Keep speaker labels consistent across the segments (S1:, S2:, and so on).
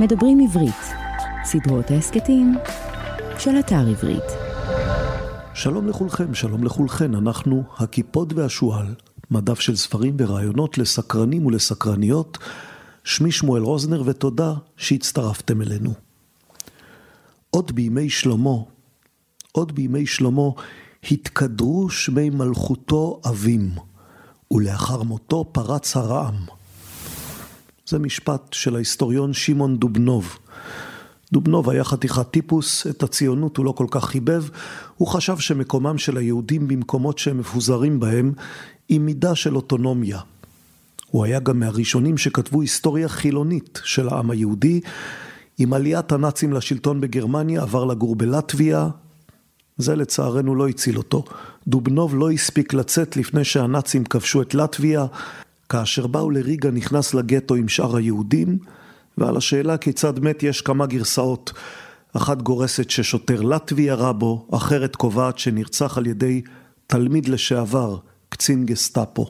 S1: מדברים עברית, סדרות ההסכתים של אתר עברית.
S2: שלום לכולכם, שלום לכולכן, אנחנו הקיפוד והשועל, מדף של ספרים ורעיונות לסקרנים ולסקרניות. שמי שמואל רוזנר ותודה שהצטרפתם אלינו. עוד בימי שלמה, עוד בימי שלמה, התקדרו שמי מלכותו עבים, ולאחר מותו פרץ הרעם. זה משפט של ההיסטוריון שמעון דובנוב. דובנוב היה חתיכת טיפוס, את הציונות הוא לא כל כך חיבב, הוא חשב שמקומם של היהודים במקומות שהם מפוזרים בהם, עם מידה של אוטונומיה. הוא היה גם מהראשונים שכתבו היסטוריה חילונית של העם היהודי. עם עליית הנאצים לשלטון בגרמניה עבר לגור בלטביה, זה לצערנו לא הציל אותו. דובנוב לא הספיק לצאת לפני שהנאצים כבשו את לטביה, כאשר באו לריגה נכנס לגטו עם שאר היהודים, ועל השאלה כיצד מת יש כמה גרסאות. אחת גורסת ששוטר לטבי ירה בו, אחרת קובעת שנרצח על ידי תלמיד לשעבר, קצין גסטאפו.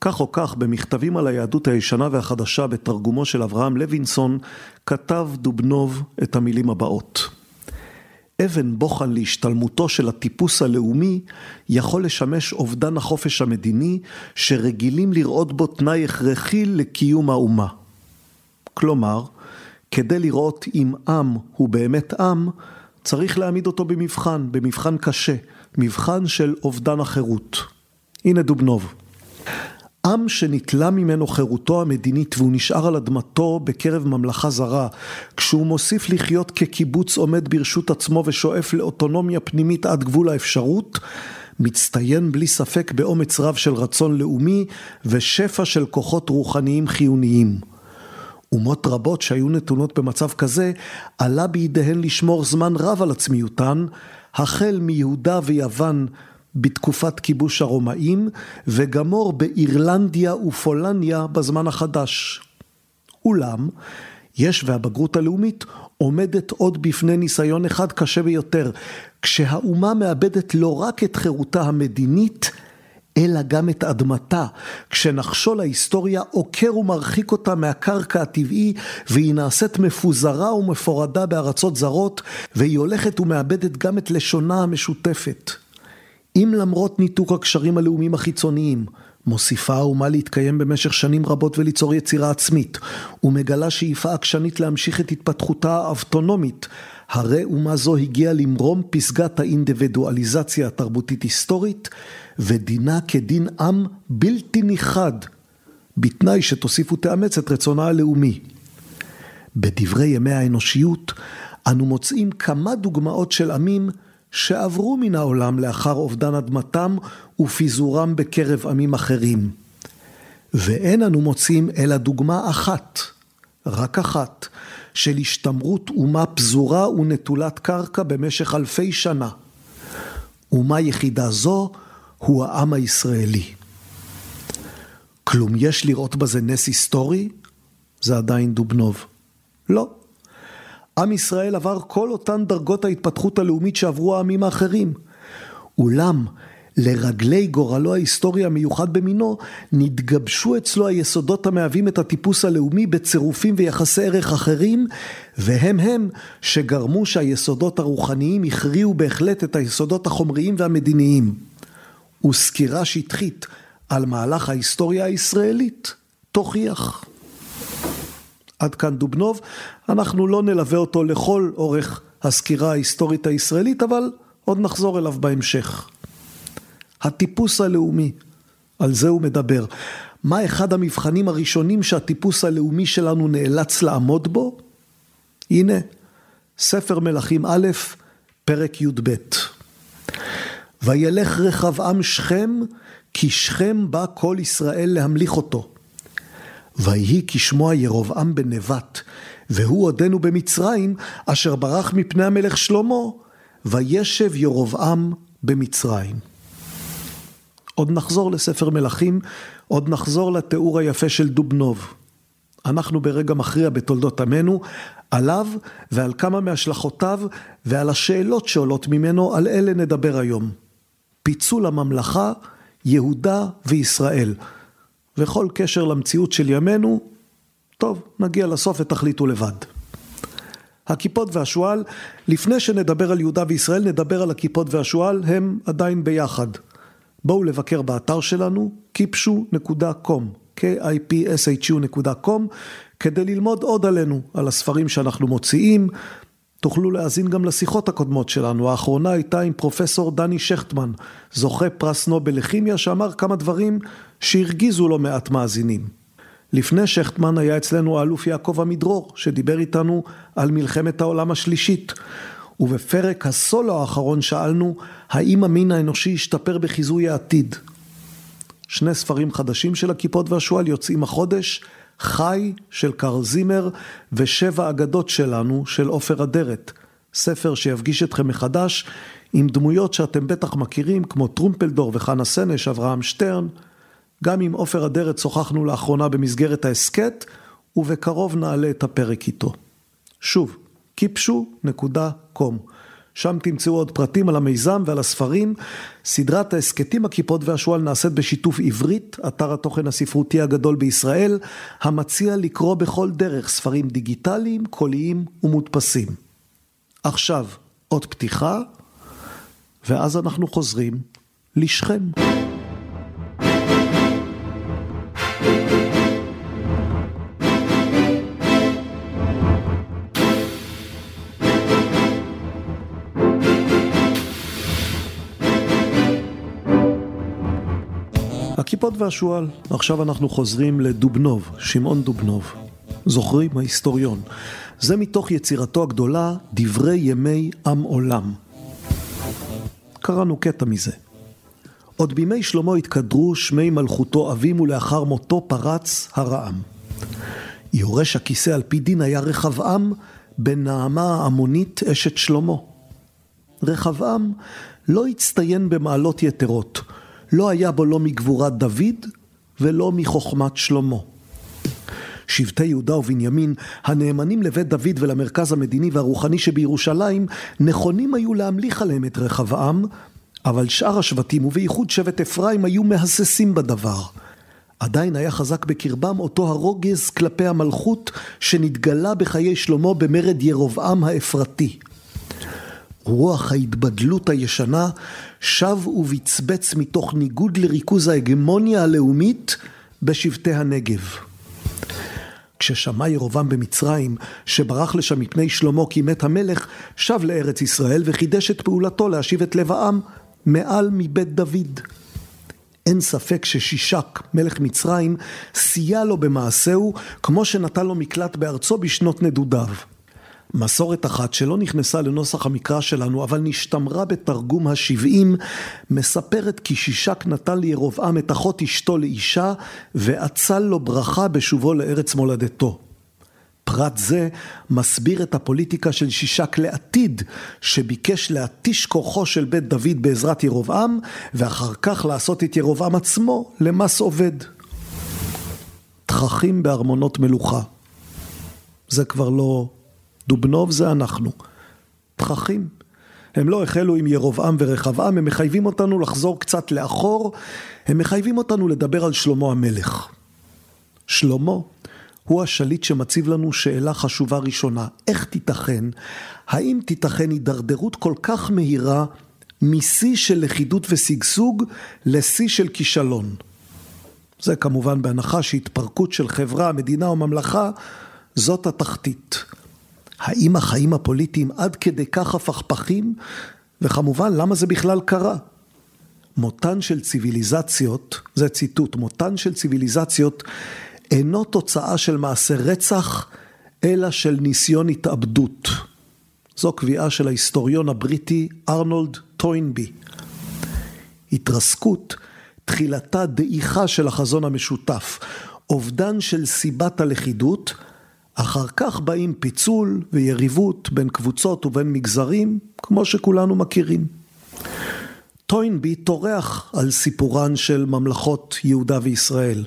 S2: כך או כך, במכתבים על היהדות הישנה והחדשה בתרגומו של אברהם לוינסון, כתב דובנוב את המילים הבאות: אבן בוחן להשתלמותו של הטיפוס הלאומי יכול לשמש אובדן החופש המדיני שרגילים לראות בו תנאי הכרחי לקיום האומה. כלומר, כדי לראות אם עם הוא באמת עם, צריך להעמיד אותו במבחן, במבחן קשה, מבחן של אובדן החירות. הנה דובנוב. עם שנתלה ממנו חירותו המדינית והוא נשאר על אדמתו בקרב ממלכה זרה, כשהוא מוסיף לחיות כקיבוץ עומד ברשות עצמו ושואף לאוטונומיה פנימית עד גבול האפשרות, מצטיין בלי ספק באומץ רב של רצון לאומי ושפע של כוחות רוחניים חיוניים. אומות רבות שהיו נתונות במצב כזה, עלה בידיהן לשמור זמן רב על עצמיותן, החל מיהודה ויוון בתקופת כיבוש הרומאים, וגמור באירלנדיה ופולניה בזמן החדש. אולם, יש והבגרות הלאומית עומדת עוד בפני ניסיון אחד קשה ביותר, כשהאומה מאבדת לא רק את חירותה המדינית, אלא גם את אדמתה, כשנחשול ההיסטוריה עוקר ומרחיק אותה מהקרקע הטבעי, והיא נעשית מפוזרה ומפורדה בארצות זרות, והיא הולכת ומאבדת גם את לשונה המשותפת. אם למרות ניתוק הקשרים הלאומיים החיצוניים, מוסיפה האומה להתקיים במשך שנים רבות וליצור יצירה עצמית, ומגלה שאיפה עקשנית להמשיך את התפתחותה האבטונומית, הרי אומה זו הגיעה למרום פסגת האינדיבידואליזציה התרבותית היסטורית, ודינה כדין עם בלתי ניחד, בתנאי שתוסיף ותאמץ את רצונה הלאומי. בדברי ימי האנושיות, אנו מוצאים כמה דוגמאות של עמים שעברו מן העולם לאחר אובדן אדמתם ופיזורם בקרב עמים אחרים. ואין אנו מוצאים אלא דוגמה אחת, רק אחת, של השתמרות אומה פזורה ונטולת קרקע במשך אלפי שנה. אומה יחידה זו הוא העם הישראלי. כלום יש לראות בזה נס היסטורי? זה עדיין דובנוב. לא. עם ישראל עבר כל אותן דרגות ההתפתחות הלאומית שעברו העמים האחרים. אולם, לרגלי גורלו ההיסטורי המיוחד במינו, נתגבשו אצלו היסודות המהווים את הטיפוס הלאומי בצירופים ויחסי ערך אחרים, והם הם שגרמו שהיסודות הרוחניים הכריעו בהחלט את היסודות החומריים והמדיניים. וסקירה שטחית על מהלך ההיסטוריה הישראלית תוכיח. עד כאן דובנוב, אנחנו לא נלווה אותו לכל אורך הסקירה ההיסטורית הישראלית, אבל עוד נחזור אליו בהמשך. הטיפוס הלאומי, על זה הוא מדבר. מה אחד המבחנים הראשונים שהטיפוס הלאומי שלנו נאלץ לעמוד בו? הנה, ספר מלכים א', פרק י"ב. וילך רחבעם שכם, כי שכם בא כל ישראל להמליך אותו. ויהי כשמוע ירבעם בן נבט, והוא עודנו במצרים, אשר ברח מפני המלך שלמה, וישב ירבעם במצרים. עוד נחזור לספר מלכים, עוד נחזור לתיאור היפה של דובנוב. אנחנו ברגע מכריע בתולדות עמנו, עליו ועל כמה מהשלכותיו ועל השאלות שעולות ממנו, על אלה נדבר היום. פיצול הממלכה, יהודה וישראל. וכל קשר למציאות של ימינו, טוב, נגיע לסוף ותחליטו לבד. הכיפות והשועל, לפני שנדבר על יהודה וישראל, נדבר על הכיפות והשועל, הם עדיין ביחד. בואו לבקר באתר שלנו, kipshu.com, k-i-p-s-h-u.com, כדי ללמוד עוד עלינו, על הספרים שאנחנו מוציאים. תוכלו להאזין גם לשיחות הקודמות שלנו. האחרונה הייתה עם פרופסור דני שכטמן, זוכה פרס נובל לכימיה, שאמר כמה דברים שהרגיזו לא מעט מאזינים. לפני שכטמן היה אצלנו האלוף יעקב עמידרור, שדיבר איתנו על מלחמת העולם השלישית. ובפרק הסולו האחרון שאלנו, האם המין האנושי ישתפר בחיזוי העתיד? שני ספרים חדשים של הכיפות והשועל יוצאים החודש, חי של קרל זימר ושבע אגדות שלנו של עופר אדרת. ספר שיפגיש אתכם מחדש עם דמויות שאתם בטח מכירים כמו טרומפלדור וחנה סנש, אברהם שטרן. גם עם עופר אדרת שוחחנו לאחרונה במסגרת ההסכת ובקרוב נעלה את הפרק איתו. שוב, kipshu.com שם תמצאו עוד פרטים על המיזם ועל הספרים. סדרת ההסכתים הכיפות והשועל נעשית בשיתוף עברית, אתר התוכן הספרותי הגדול בישראל, המציע לקרוא בכל דרך ספרים דיגיטליים, קוליים ומודפסים. עכשיו, עוד פתיחה, ואז אנחנו חוזרים לשכם. הכיפות והשועל. עכשיו אנחנו חוזרים לדובנוב, שמעון דובנוב. זוכרים? ההיסטוריון. זה מתוך יצירתו הגדולה, דברי ימי עם עולם. קראנו קטע מזה. עוד בימי שלמה התקדרו שמי מלכותו אבים ולאחר מותו פרץ הרעם. יורש הכיסא על פי דין היה רחבעם בן נעמה העמונית אשת שלמה. רחבעם לא הצטיין במעלות יתרות, לא היה בו לא מגבורת דוד ולא מחוכמת שלמה. שבטי יהודה ובנימין, הנאמנים לבית דוד ולמרכז המדיני והרוחני שבירושלים, נכונים היו להמליך עליהם את רחבעם, אבל שאר השבטים, ובייחוד שבט אפרים, היו מהססים בדבר. עדיין היה חזק בקרבם אותו הרוגז כלפי המלכות שנתגלה בחיי שלמה במרד ירבעם האפרתי. רוח ההתבדלות הישנה שב ובצבץ מתוך ניגוד לריכוז ההגמוניה הלאומית בשבטי הנגב. כששמע ירובעם במצרים, שברח לשם מפני שלמה כי מת המלך, שב לארץ ישראל וחידש את פעולתו להשיב את לב העם מעל מבית דוד. אין ספק ששישק, מלך מצרים, סייע לו במעשהו, כמו שנתן לו מקלט בארצו בשנות נדודיו. מסורת אחת שלא נכנסה לנוסח המקרא שלנו, אבל נשתמרה בתרגום השבעים, מספרת כי שישק נתן לירובעם את אחות אשתו לאישה, ואצל לו ברכה בשובו לארץ מולדתו. פרט זה מסביר את הפוליטיקה של שישק לעתיד, שביקש להתיש כוחו של בית דוד בעזרת ירובעם, ואחר כך לעשות את ירובעם עצמו למס עובד. תככים בארמונות מלוכה. זה כבר לא דובנוב זה אנחנו. תככים. הם לא החלו עם ירובעם ורחבעם, הם מחייבים אותנו לחזור קצת לאחור, הם מחייבים אותנו לדבר על שלמה המלך. שלמה הוא השליט שמציב לנו שאלה חשובה ראשונה, איך תיתכן, האם תיתכן הידרדרות כל כך מהירה משיא של לכידות ושגשוג לשיא של כישלון? זה כמובן בהנחה שהתפרקות של חברה, מדינה או ממלכה זאת התחתית. האם החיים הפוליטיים עד כדי כך הפכפכים? וכמובן, למה זה בכלל קרה? מותן של ציוויליזציות, זה ציטוט, מותן של ציוויליזציות אינו תוצאה של מעשה רצח, אלא של ניסיון התאבדות. זו קביעה של ההיסטוריון הבריטי ארנולד טוינבי. התרסקות, תחילתה דעיכה של החזון המשותף, אובדן של סיבת הלכידות, אחר כך באים פיצול ויריבות בין קבוצות ובין מגזרים, כמו שכולנו מכירים. טוינבי טורח על סיפורן של ממלכות יהודה וישראל.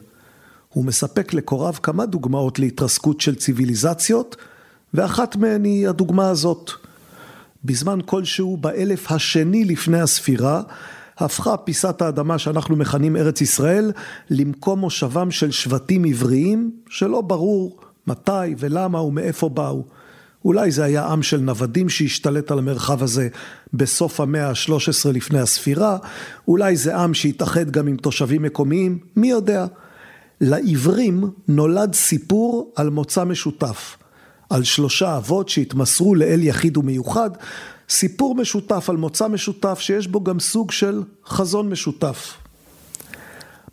S2: הוא מספק לקוריו כמה דוגמאות להתרסקות של ציוויליזציות, ואחת מהן היא הדוגמה הזאת. בזמן כלשהו באלף השני לפני הספירה, הפכה פיסת האדמה שאנחנו מכנים ארץ ישראל למקום מושבם של שבטים עבריים, שלא ברור מתי ולמה ומאיפה באו. אולי זה היה עם של נוודים שהשתלט על המרחב הזה בסוף המאה ה-13 לפני הספירה, אולי זה עם שהתאחד גם עם תושבים מקומיים, מי יודע. לעברים נולד סיפור על מוצא משותף, על שלושה אבות שהתמסרו לאל יחיד ומיוחד, סיפור משותף על מוצא משותף שיש בו גם סוג של חזון משותף.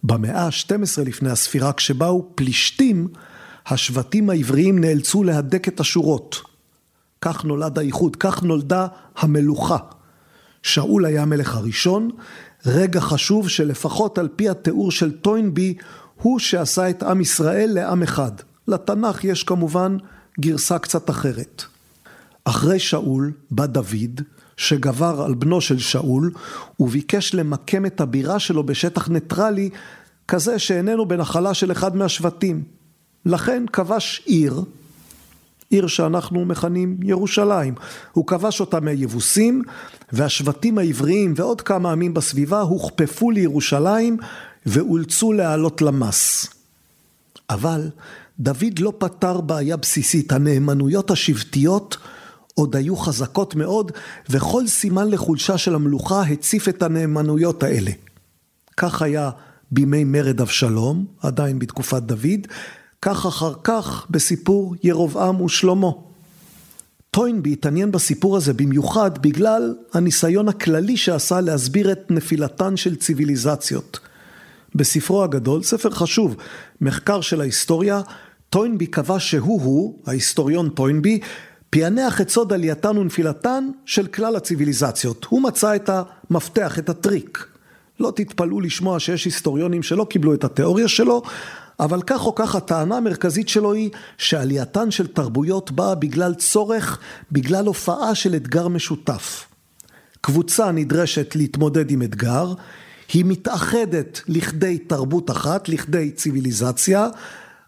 S2: במאה ה-12 לפני הספירה, כשבאו פלישתים, השבטים העבריים נאלצו להדק את השורות. כך נולד האיחוד, כך נולדה המלוכה. שאול היה המלך הראשון, רגע חשוב שלפחות על פי התיאור של טוינבי, הוא שעשה את עם ישראל לעם אחד. לתנ"ך יש כמובן גרסה קצת אחרת. אחרי שאול בא דוד, שגבר על בנו של שאול, וביקש למקם את הבירה שלו בשטח ניטרלי, כזה שאיננו בנחלה של אחד מהשבטים. לכן כבש עיר, עיר שאנחנו מכנים ירושלים. הוא כבש אותה מהיבוסים, והשבטים העבריים ועוד כמה עמים בסביבה הוכפפו לירושלים ואולצו להעלות למס. אבל דוד לא פתר בעיה בסיסית, הנאמנויות השבטיות עוד היו חזקות מאוד, וכל סימן לחולשה של המלוכה הציף את הנאמנויות האלה. כך היה בימי מרד אבשלום, עדיין בתקופת דוד, כך אחר כך בסיפור ירבעם ושלמה. טוינבי התעניין בסיפור הזה במיוחד בגלל הניסיון הכללי שעשה להסביר את נפילתן של ציוויליזציות. בספרו הגדול, ספר חשוב, מחקר של ההיסטוריה, טוינבי קבע שהוא-הוא, ההיסטוריון טוינבי, פענח את סוד עלייתן ונפילתן של כלל הציוויליזציות. הוא מצא את המפתח, את הטריק. לא תתפלאו לשמוע שיש היסטוריונים שלא קיבלו את התיאוריה שלו, אבל כך או כך הטענה המרכזית שלו היא שעלייתן של תרבויות באה בגלל צורך, בגלל הופעה של אתגר משותף. קבוצה נדרשת להתמודד עם אתגר, היא מתאחדת לכדי תרבות אחת, לכדי ציוויליזציה,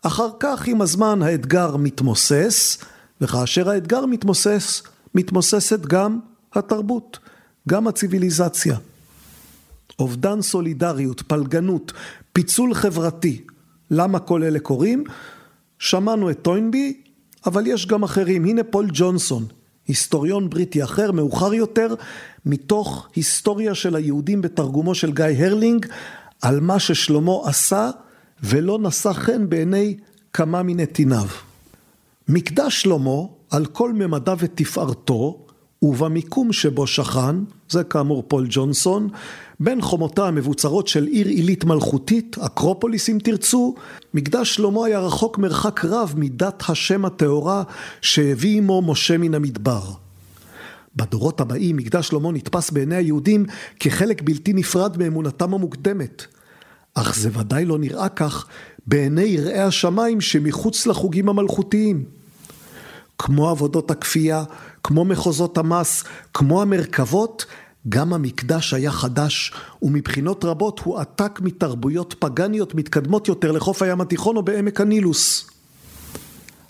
S2: אחר כך עם הזמן האתגר מתמוסס, וכאשר האתגר מתמוסס, מתמוססת גם התרבות, גם הציוויליזציה. אובדן סולידריות, פלגנות, פיצול חברתי, למה כל אלה קורים? שמענו את טוינבי, אבל יש גם אחרים. הנה פול ג'ונסון, היסטוריון בריטי אחר, מאוחר יותר, מתוך היסטוריה של היהודים בתרגומו של גיא הרלינג, על מה ששלמה עשה ולא נשא חן בעיני כמה מנתיניו. מקדש שלמה, על כל ממדיו ותפארתו, ובמיקום שבו שכן, זה כאמור פול ג'ונסון, בין חומותיה המבוצרות של עיר עילית מלכותית, אקרופוליס אם תרצו, מקדש שלמה היה רחוק מרחק רב מדת השם הטהורה שהביא עמו משה מן המדבר. בדורות הבאים מקדש שלמה נתפס בעיני היהודים כחלק בלתי נפרד מאמונתם המוקדמת. אך זה ודאי לא נראה כך בעיני יראי השמיים שמחוץ לחוגים המלכותיים. כמו עבודות הכפייה, כמו מחוזות המס, כמו המרכבות, גם המקדש היה חדש, ומבחינות רבות הוא עתק מתרבויות פגניות מתקדמות יותר לחוף הים התיכון או בעמק הנילוס.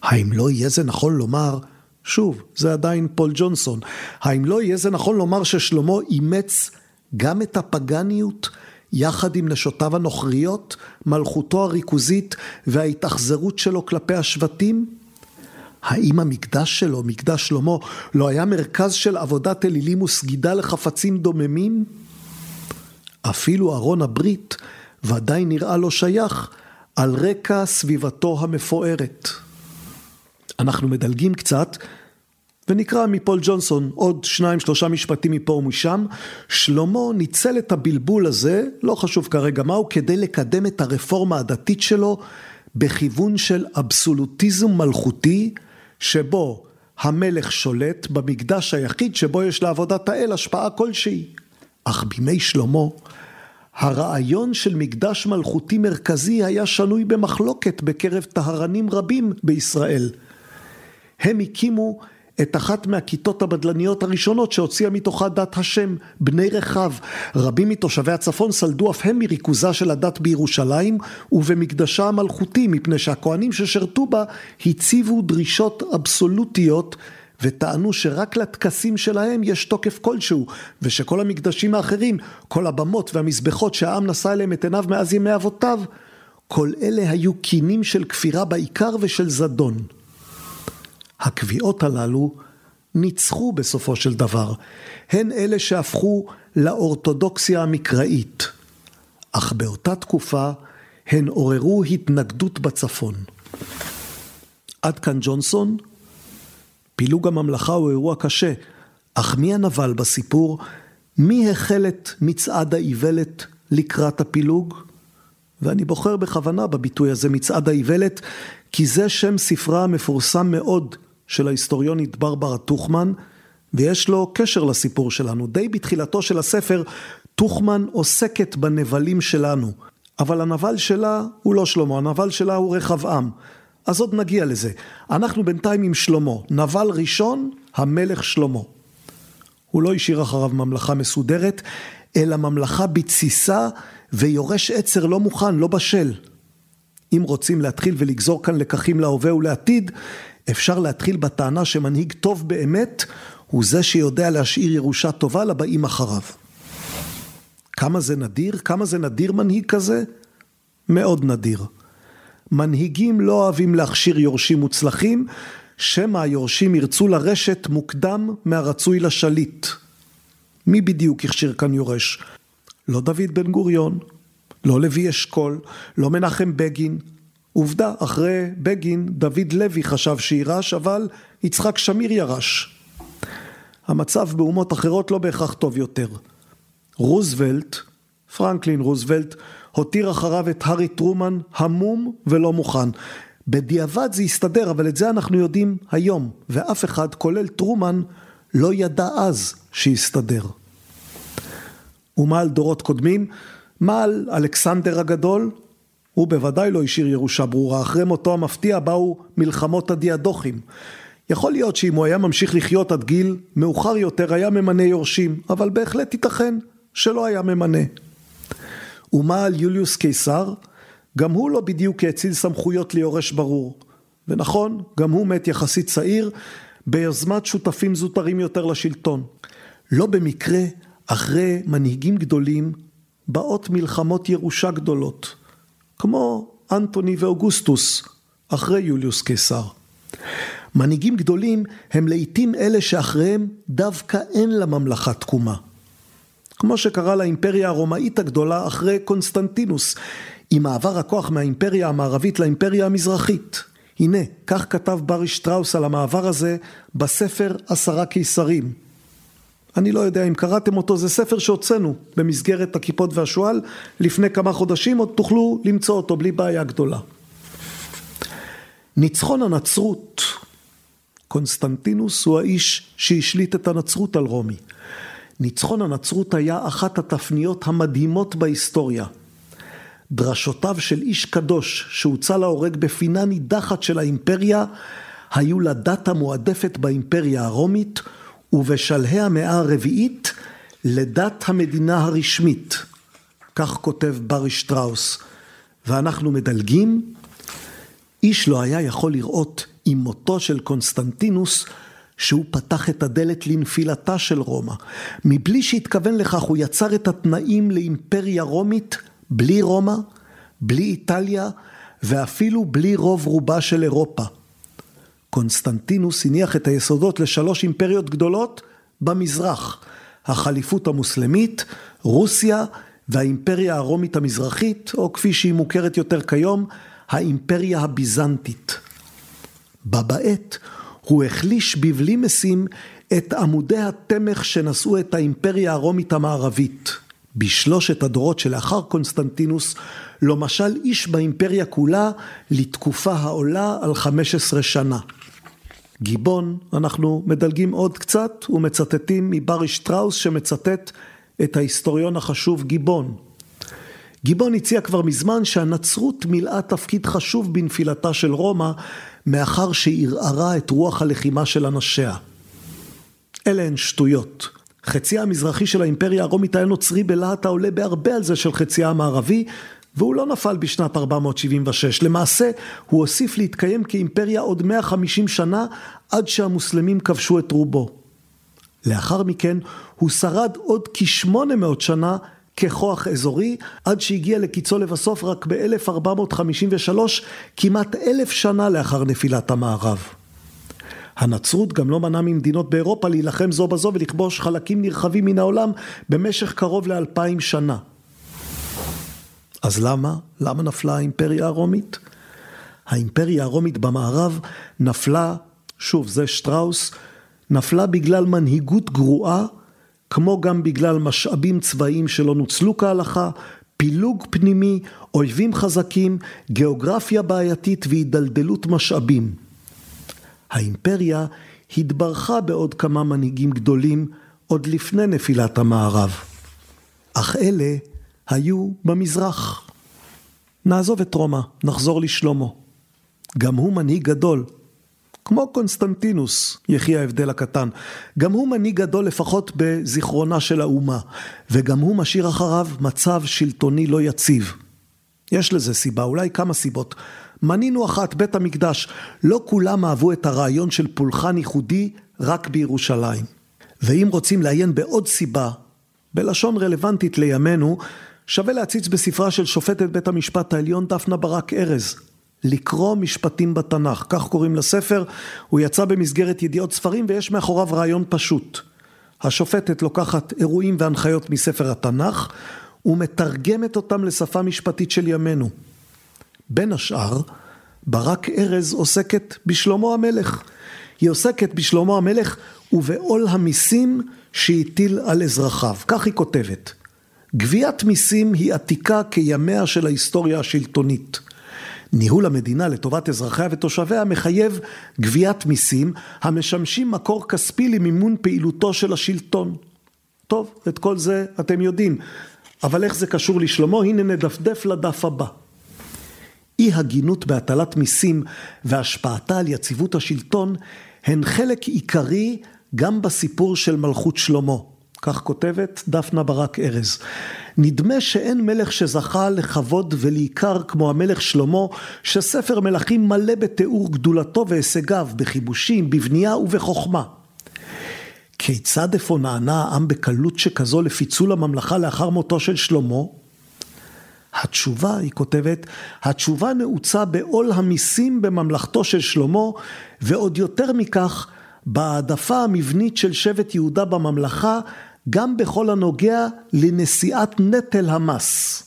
S2: האם לא יהיה זה נכון לומר, שוב, זה עדיין פול ג'ונסון, האם לא יהיה זה נכון לומר ששלמה אימץ גם את הפגניות יחד עם נשותיו הנוכריות, מלכותו הריכוזית וההתאכזרות שלו כלפי השבטים? האם המקדש שלו, מקדש שלמה, לא היה מרכז של עבודת אלילים וסגידה לחפצים דוממים? אפילו ארון הברית ודאי נראה לו שייך על רקע סביבתו המפוארת. אנחנו מדלגים קצת ונקרא מפול ג'ונסון עוד שניים שלושה משפטים מפה ומשם. שלמה ניצל את הבלבול הזה, לא חשוב כרגע מהו, כדי לקדם את הרפורמה הדתית שלו בכיוון של אבסולוטיזם מלכותי שבו המלך שולט במקדש היחיד שבו יש לעבודת האל השפעה כלשהי. אך בימי שלמה הרעיון של מקדש מלכותי מרכזי היה שנוי במחלוקת בקרב טהרנים רבים בישראל. הם הקימו את אחת מהכיתות הבדלניות הראשונות שהוציאה מתוכה דת השם, בני רחב. רבים מתושבי הצפון סלדו אף הם מריכוזה של הדת בירושלים ובמקדשה המלכותי, מפני שהכוהנים ששירתו בה הציבו דרישות אבסולוטיות וטענו שרק לטקסים שלהם יש תוקף כלשהו, ושכל המקדשים האחרים, כל הבמות והמזבחות שהעם נשא אליהם את עיניו מאז ימי אבותיו, כל אלה היו קינים של כפירה בעיקר ושל זדון. הקביעות הללו ניצחו בסופו של דבר, הן אלה שהפכו לאורתודוקסיה המקראית, אך באותה תקופה הן עוררו התנגדות בצפון. עד כאן ג'ונסון. פילוג הממלכה הוא אירוע קשה, אך מי הנבל בסיפור? מי החל את מצעד האיוולת לקראת הפילוג? ואני בוחר בכוונה בביטוי הזה מצעד האיוולת, כי זה שם ספרה המפורסם מאוד של ההיסטוריונית ברברה טוכמן, ויש לו קשר לסיפור שלנו. די בתחילתו של הספר, טוכמן עוסקת בנבלים שלנו, אבל הנבל שלה הוא לא שלמה, הנבל שלה הוא רחבעם. אז עוד נגיע לזה. אנחנו בינתיים עם שלמה. נבל ראשון, המלך שלמה. הוא לא השאיר אחריו ממלכה מסודרת, אלא ממלכה בתסיסה ויורש עצר לא מוכן, לא בשל. אם רוצים להתחיל ולגזור כאן לקחים להווה ולעתיד, אפשר להתחיל בטענה שמנהיג טוב באמת הוא זה שיודע להשאיר ירושה טובה לבאים אחריו. כמה זה נדיר? כמה זה נדיר מנהיג כזה? מאוד נדיר. מנהיגים לא אוהבים להכשיר יורשים מוצלחים, שמא היורשים ירצו לרשת מוקדם מהרצוי לשליט. מי בדיוק הכשיר כאן יורש? לא דוד בן גוריון, לא לוי אשכול, לא מנחם בגין. עובדה, אחרי בגין, דוד לוי חשב שירש, אבל יצחק שמיר ירש. המצב באומות אחרות לא בהכרח טוב יותר. רוזוולט, פרנקלין רוזוולט, הותיר אחריו את הארי טרומן המום ולא מוכן. בדיעבד זה הסתדר, אבל את זה אנחנו יודעים היום, ואף אחד, כולל טרומן, לא ידע אז שיסתדר. ומה על דורות קודמים? מה אלכסנדר הגדול? הוא בוודאי לא השאיר ירושה ברורה, אחרי מותו המפתיע באו מלחמות הדיאדוכים. יכול להיות שאם הוא היה ממשיך לחיות עד גיל מאוחר יותר היה ממנה יורשים, אבל בהחלט ייתכן שלא היה ממנה. ומה על יוליוס קיסר? גם הוא לא בדיוק האציל סמכויות ליורש ברור. ונכון, גם הוא מת יחסית צעיר, ביוזמת שותפים זוטרים יותר לשלטון. לא במקרה, אחרי מנהיגים גדולים, באות מלחמות ירושה גדולות, כמו אנטוני ואוגוסטוס, אחרי יוליוס קיסר. מנהיגים גדולים הם לעיתים אלה שאחריהם דווקא אין לממלכה תקומה. כמו שקרה לאימפריה הרומאית הגדולה אחרי קונסטנטינוס, עם מעבר הכוח מהאימפריה המערבית לאימפריה המזרחית. הנה, כך כתב ברי שטראוס על המעבר הזה בספר עשרה קיסרים. אני לא יודע אם קראתם אותו, זה ספר שהוצאנו במסגרת הקיפוד והשועל לפני כמה חודשים, עוד תוכלו למצוא אותו בלי בעיה גדולה. ניצחון הנצרות, קונסטנטינוס הוא האיש שהשליט את הנצרות על רומי. ניצחון הנצרות היה אחת התפניות המדהימות בהיסטוריה. דרשותיו של איש קדוש שהוצא להורג בפינה נידחת של האימפריה היו לדת המועדפת באימפריה הרומית ובשלהי המאה הרביעית לדת המדינה הרשמית. כך כותב ברי שטראוס. ואנחנו מדלגים. איש לא היה יכול לראות עם מותו של קונסטנטינוס שהוא פתח את הדלת לנפילתה של רומא. מבלי שהתכוון לכך הוא יצר את התנאים לאימפריה רומית בלי רומא, בלי איטליה ואפילו בלי רוב רובה של אירופה. קונסטנטינוס הניח את היסודות לשלוש אימפריות גדולות במזרח, החליפות המוסלמית, רוסיה והאימפריה הרומית המזרחית, או כפי שהיא מוכרת יותר כיום, האימפריה הביזנטית. בה בעת הוא החליש בבלי משים את עמודי התמך שנשאו את האימפריה הרומית המערבית. בשלושת הדורות שלאחר קונסטנטינוס, לא משל איש באימפריה כולה לתקופה העולה על 15 שנה. גיבון, אנחנו מדלגים עוד קצת ומצטטים מברי שטראוס שמצטט את ההיסטוריון החשוב גיבון. גיבון הציע כבר מזמן שהנצרות מילאה תפקיד חשוב בנפילתה של רומא מאחר שערערה את רוח הלחימה של אנשיה. אלה הן שטויות. חציה המזרחי של האימפריה הרומית היה נוצרי בלהט העולה בהרבה על זה של חציה המערבי, והוא לא נפל בשנת 476. למעשה, הוא הוסיף להתקיים כאימפריה עוד 150 שנה עד שהמוסלמים כבשו את רובו. לאחר מכן, הוא שרד עוד כ-800 שנה ככוח אזורי, עד שהגיע לקיצו לבסוף רק ב-1453, כמעט אלף שנה לאחר נפילת המערב. הנצרות גם לא מנעה ממדינות באירופה להילחם זו בזו ולכבוש חלקים נרחבים מן העולם במשך קרוב לאלפיים שנה. אז למה? למה נפלה האימפריה הרומית? האימפריה הרומית במערב נפלה, שוב זה שטראוס, נפלה בגלל מנהיגות גרועה, כמו גם בגלל משאבים צבאיים שלא נוצלו כהלכה, פילוג פנימי, אויבים חזקים, גיאוגרפיה בעייתית והידלדלות משאבים. האימפריה התברכה בעוד כמה מנהיגים גדולים עוד לפני נפילת המערב. אך אלה היו במזרח. נעזוב את רומא, נחזור לשלמה. גם הוא מנהיג גדול. כמו קונסטנטינוס, יחי ההבדל הקטן. גם הוא מנהיג גדול לפחות בזיכרונה של האומה, וגם הוא משאיר אחריו מצב שלטוני לא יציב. יש לזה סיבה, אולי כמה סיבות. מנינו אחת, בית המקדש. לא כולם אהבו את הרעיון של פולחן ייחודי רק בירושלים. ואם רוצים לעיין בעוד סיבה, בלשון רלוונטית לימינו, שווה להציץ בספרה של שופטת בית המשפט העליון דפנה ברק ארז. לקרוא משפטים בתנ"ך, כך קוראים לספר, הוא יצא במסגרת ידיעות ספרים ויש מאחוריו רעיון פשוט. השופטת לוקחת אירועים והנחיות מספר התנ"ך ומתרגמת אותם לשפה משפטית של ימינו. בין השאר, ברק ארז עוסקת בשלמה המלך. היא עוסקת בשלמה המלך ובעול המיסים שהטיל על אזרחיו. כך היא כותבת: גביית מיסים היא עתיקה כימיה של ההיסטוריה השלטונית. ניהול המדינה לטובת אזרחיה ותושביה מחייב גביית מיסים המשמשים מקור כספי למימון פעילותו של השלטון. טוב, את כל זה אתם יודעים, אבל איך זה קשור לשלמה? הנה נדפדף לדף הבא. אי הגינות בהטלת מיסים והשפעתה על יציבות השלטון הן חלק עיקרי גם בסיפור של מלכות שלמה. כך כותבת דפנה ברק ארז. נדמה שאין מלך שזכה לכבוד ולעיקר כמו המלך שלמה, שספר מלכים מלא בתיאור גדולתו והישגיו, בכיבושים, בבנייה ובחוכמה. כיצד אפוא נענה העם בקלות שכזו לפיצול הממלכה לאחר מותו של שלמה? התשובה, היא כותבת, התשובה נעוצה בעול המיסים בממלכתו של שלמה, ועוד יותר מכך, בהעדפה המבנית של שבט יהודה בממלכה, גם בכל הנוגע לנשיאת נטל המס.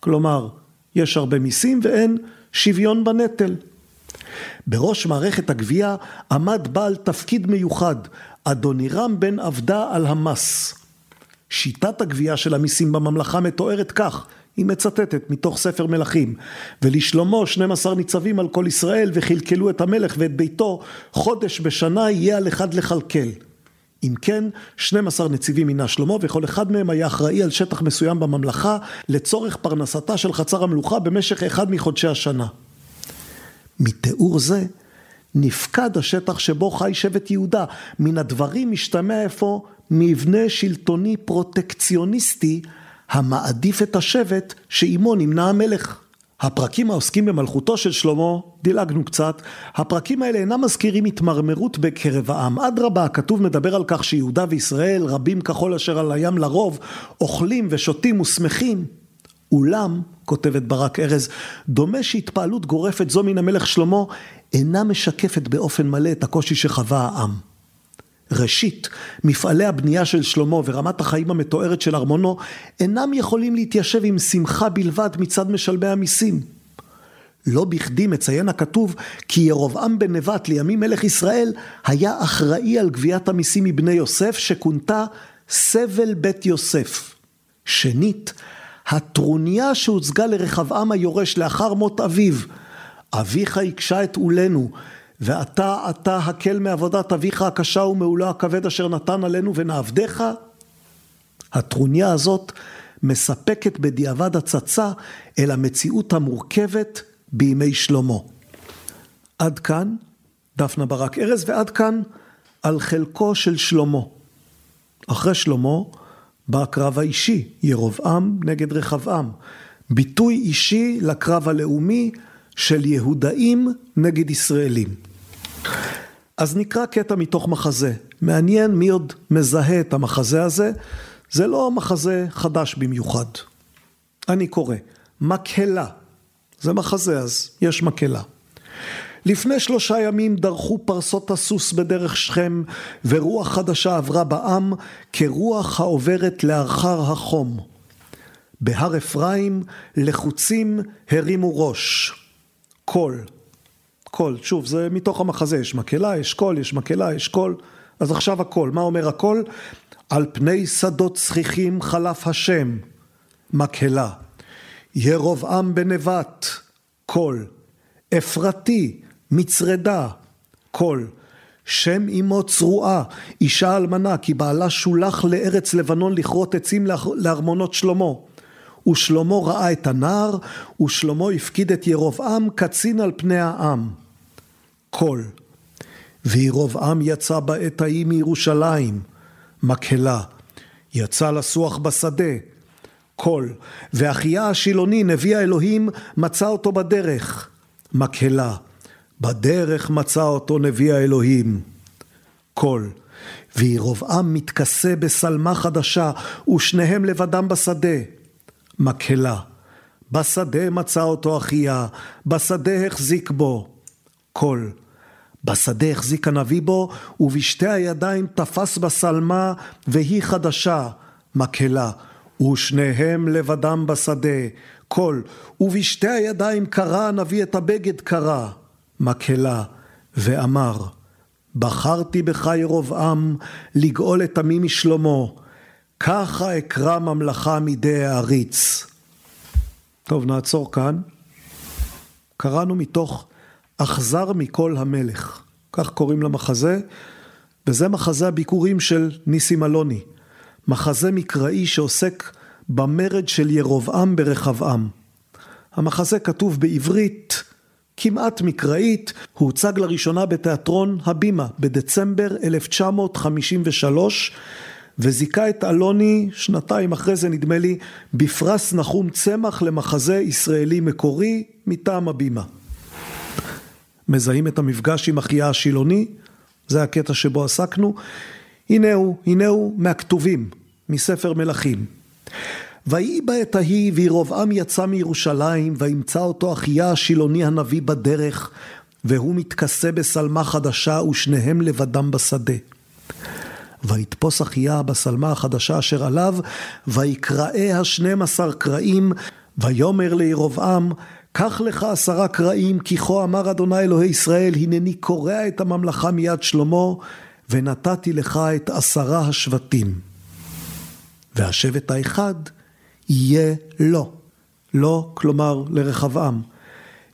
S2: כלומר, יש הרבה מיסים ואין שוויון בנטל. בראש מערכת הגבייה עמד בעל תפקיד מיוחד, אדונירם בן עבדה על המס. שיטת הגבייה של המיסים בממלכה מתוארת כך, היא מצטטת מתוך ספר מלכים, ולשלמה 12 ניצבים על כל ישראל וכלכלו את המלך ואת ביתו חודש בשנה יהיה על אחד לכלכל. אם כן, 12 נציבים מינה שלמה וכל אחד מהם היה אחראי על שטח מסוים בממלכה לצורך פרנסתה של חצר המלוכה במשך אחד מחודשי השנה. מתיאור זה נפקד השטח שבו חי שבט יהודה. מן הדברים משתמע אפוא מבנה שלטוני פרוטקציוניסטי המעדיף את השבט שעימו נמנה המלך. הפרקים העוסקים במלכותו של שלמה, דילגנו קצת, הפרקים האלה אינם מזכירים התמרמרות בקרב העם. אדרבה, הכתוב מדבר על כך שיהודה וישראל, רבים ככל אשר על הים לרוב, אוכלים ושותים ושמחים. אולם, כותבת ברק ארז, דומה שהתפעלות גורפת זו מן המלך שלמה אינה משקפת באופן מלא את הקושי שחווה העם. ראשית, מפעלי הבנייה של שלמה ורמת החיים המתוארת של ארמונו אינם יכולים להתיישב עם שמחה בלבד מצד משלמי המיסים. לא בכדי מציין הכתוב כי ירבעם בן נבט לימים מלך ישראל היה אחראי על גביית המיסים מבני יוסף שכונתה סבל בית יוסף. שנית, הטרוניה שהוצגה לרחבעם היורש לאחר מות אביו, אביך הקשה את עולנו ואתה אתה הקל מעבודת אביך הקשה ומעולו הכבד אשר נתן עלינו ונעבדך? הטרוניה הזאת מספקת בדיעבד הצצה אל המציאות המורכבת בימי שלמה. עד כאן דפנה ברק ארז ועד כאן על חלקו של שלמה. אחרי שלמה בא הקרב האישי, ירבעם נגד רחבעם. ביטוי אישי לקרב הלאומי של יהודאים נגד ישראלים. אז נקרא קטע מתוך מחזה. מעניין מי עוד מזהה את המחזה הזה. זה לא מחזה חדש במיוחד. אני קורא, מקהלה. זה מחזה, אז יש מקהלה. לפני שלושה ימים דרכו פרסות הסוס בדרך שכם, ורוח חדשה עברה בעם, כרוח העוברת לאחר החום. בהר אפרים לחוצים הרימו ראש. קול. קול, שוב, זה מתוך המחזה, יש מקהלה, יש קול, יש מקהלה, יש קול. אז עכשיו הקול, מה אומר הקול? על פני שדות צחיחים חלף השם, מקהלה. ירבעם בן נבט, קול. אפרתי, מצרדה, קול. שם אמו צרועה, אישה אלמנה, כי בעלה שולח לארץ לבנון לכרות עצים לארמונות שלמה. ושלמה ראה את הנער, ושלמה הפקיד את ירבעם קצין על פני העם. קול. וירבעם יצא בעת ההיא מירושלים, מקהלה. יצא לשוח בשדה, קול. ואחיה השילוני, נביא האלוהים, מצא אותו בדרך, מקהלה. בדרך מצא אותו נביא האלוהים. קול. וירבעם מתכסה בשלמה חדשה, ושניהם לבדם בשדה. מקהלה. בשדה מצא אותו אחיה, בשדה החזיק בו. קול. בשדה החזיק הנביא בו, ובשתי הידיים תפס בשלמה, והיא חדשה, מקהלה. ושניהם לבדם בשדה, קול. ובשתי הידיים קרע הנביא את הבגד קרע, מקהלה, ואמר, בחרתי בך ירבעם לגאול את עמי משלמה, ככה אקרא ממלכה מידי העריץ. טוב, נעצור כאן. קראנו מתוך אכזר מכל המלך, כך קוראים למחזה, וזה מחזה הביקורים של ניסים אלוני, מחזה מקראי שעוסק במרד של ירבעם ברחבעם. המחזה כתוב בעברית כמעט מקראית, הוא הוצג לראשונה בתיאטרון הבימה בדצמבר 1953 וזיכה את אלוני שנתיים אחרי זה נדמה לי בפרס נחום צמח למחזה ישראלי מקורי מטעם הבימה. מזהים את המפגש עם אחיה השילוני, זה הקטע שבו עסקנו, הנה הוא, הנה הוא מהכתובים, מספר מלכים. ויהי בעת ההיא וירבעם יצא מירושלים וימצא אותו אחיה השילוני הנביא בדרך והוא מתכסה בשלמה חדשה ושניהם לבדם בשדה. ויתפוס אחיה בשלמה החדשה אשר עליו, ויקראה השנים עשר קרעים, ויאמר לירבעם, קח לך עשרה קרעים, כי כה אמר אדוני אלוהי ישראל, הנני קורע את הממלכה מיד שלמה, ונתתי לך את עשרה השבטים. והשבט האחד יהיה לו. לו, כלומר לרחבעם.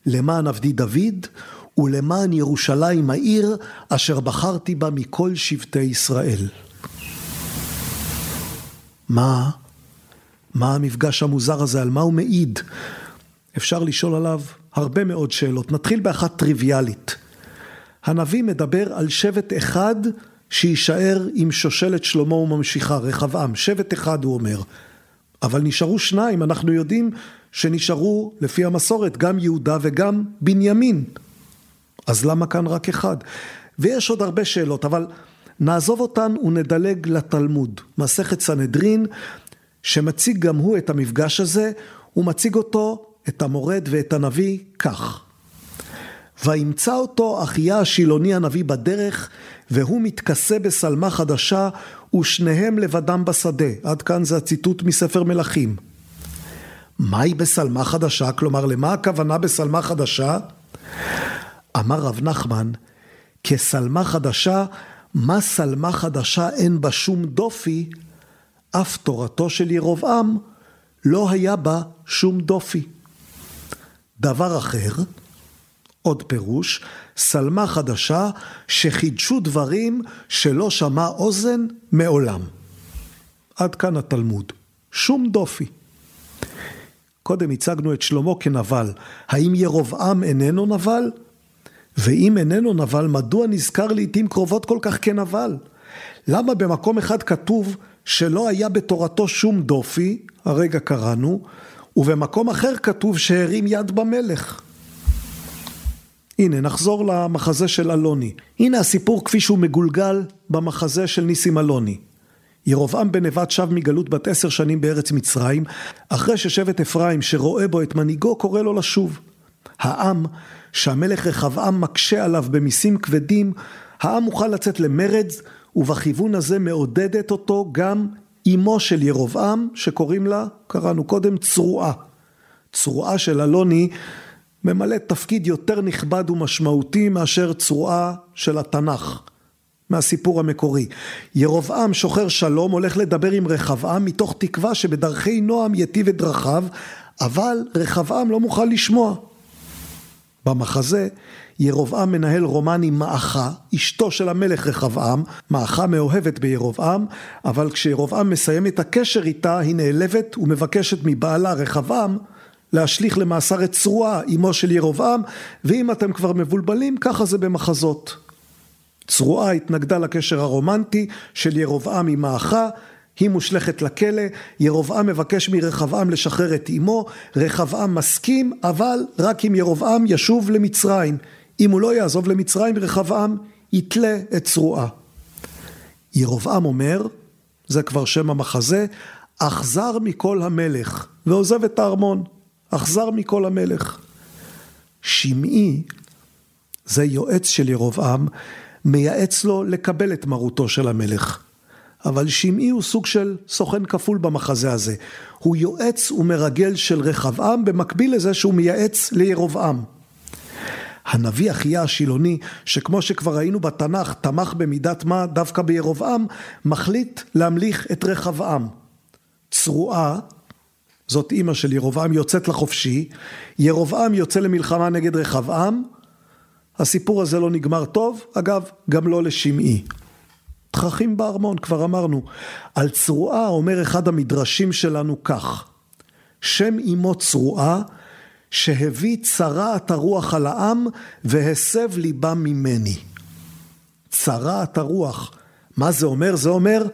S2: למען עבדי דוד ולמען ירושלים העיר אשר בחרתי בה מכל שבטי ישראל. מה? מה המפגש המוזר הזה? על מה הוא מעיד? אפשר לשאול עליו הרבה מאוד שאלות. נתחיל באחת טריוויאלית. הנביא מדבר על שבט אחד שיישאר עם שושלת שלמה וממשיכה, רחבעם. שבט אחד הוא אומר. אבל נשארו שניים, אנחנו יודעים שנשארו לפי המסורת גם יהודה וגם בנימין. אז למה כאן רק אחד? ויש עוד הרבה שאלות, אבל נעזוב אותן ונדלג לתלמוד. מסכת סנהדרין, שמציג גם הוא את המפגש הזה, הוא מציג אותו, את המורד ואת הנביא, כך. וימצא אותו אחיה השילוני הנביא בדרך, והוא מתכסה בשלמה חדשה, ושניהם לבדם בשדה. עד כאן זה הציטוט מספר מלכים. מהי בשלמה חדשה? כלומר, למה הכוונה בשלמה חדשה? אמר רב נחמן, כשלמה חדשה, מה שלמה חדשה אין בה שום דופי, אף תורתו של ירבעם לא היה בה שום דופי. דבר אחר, עוד פירוש, שלמה חדשה שחידשו דברים שלא שמע אוזן מעולם. עד כאן התלמוד. שום דופי. קודם הצגנו את שלמה כנבל. האם ירבעם איננו נבל? ואם איננו נבל, מדוע נזכר לעיתים קרובות כל כך כנבל? למה במקום אחד כתוב שלא היה בתורתו שום דופי, הרגע קראנו, ובמקום אחר כתוב שהרים יד במלך? הנה, נחזור למחזה של אלוני. הנה הסיפור כפי שהוא מגולגל במחזה של ניסים אלוני. ירבעם בן נבט שב מגלות בת עשר שנים בארץ מצרים, אחרי ששבט אפרים שרואה בו את מנהיגו קורא לו לשוב. העם, שהמלך רחבעם מקשה עליו במיסים כבדים, העם מוכן לצאת למרד, ובכיוון הזה מעודדת אותו גם אמו של ירבעם, שקוראים לה, קראנו קודם, צרועה. צרועה של אלוני ממלאת תפקיד יותר נכבד ומשמעותי מאשר צרועה של התנ"ך. מהסיפור המקורי. ירבעם שוחר שלום הולך לדבר עם רחבעם מתוך תקווה שבדרכי נועם יטיב את דרכיו, אבל רחבעם לא מוכן לשמוע. במחזה ירבעם מנהל רומן עם מעכה, אשתו של המלך רחבעם, מעכה מאוהבת בירבעם, אבל כשירבעם מסיים את הקשר איתה, היא נעלבת ומבקשת מבעלה רחבעם להשליך למאסר את צרועה, אמו של ירבעם, ואם אתם כבר מבולבלים, ככה זה במחזות. צרועה התנגדה לקשר הרומנטי של ירבעם עם האחה, היא מושלכת לכלא, ירבעם מבקש מרחבעם לשחרר את אמו, רחבעם מסכים, אבל רק אם ירבעם ישוב למצרים. אם הוא לא יעזוב למצרים, רחבעם יתלה את צרועה. ירבעם אומר, זה כבר שם המחזה, אכזר מכל המלך, ועוזב את הארמון. אכזר מכל המלך. שמעי, זה יועץ של ירבעם, מייעץ לו לקבל את מרותו של המלך. אבל שמעי הוא סוג של סוכן כפול במחזה הזה. הוא יועץ ומרגל של רחבעם במקביל לזה שהוא מייעץ לירבעם. הנביא אחיה השילוני, שכמו שכבר ראינו בתנ"ך, תמך במידת מה דווקא בירבעם, מחליט להמליך את רחבעם. צרועה, זאת אימא של ירבעם, יוצאת לחופשי, ירבעם יוצא למלחמה נגד רחבעם, הסיפור הזה לא נגמר טוב, אגב, גם לא לשמעי. תככים בארמון, כבר אמרנו. על צרועה אומר אחד המדרשים שלנו כך: שם אמו צרועה שהביא צרעת הרוח על העם והסב ליבם ממני. צרעת הרוח, מה זה אומר? זה אומר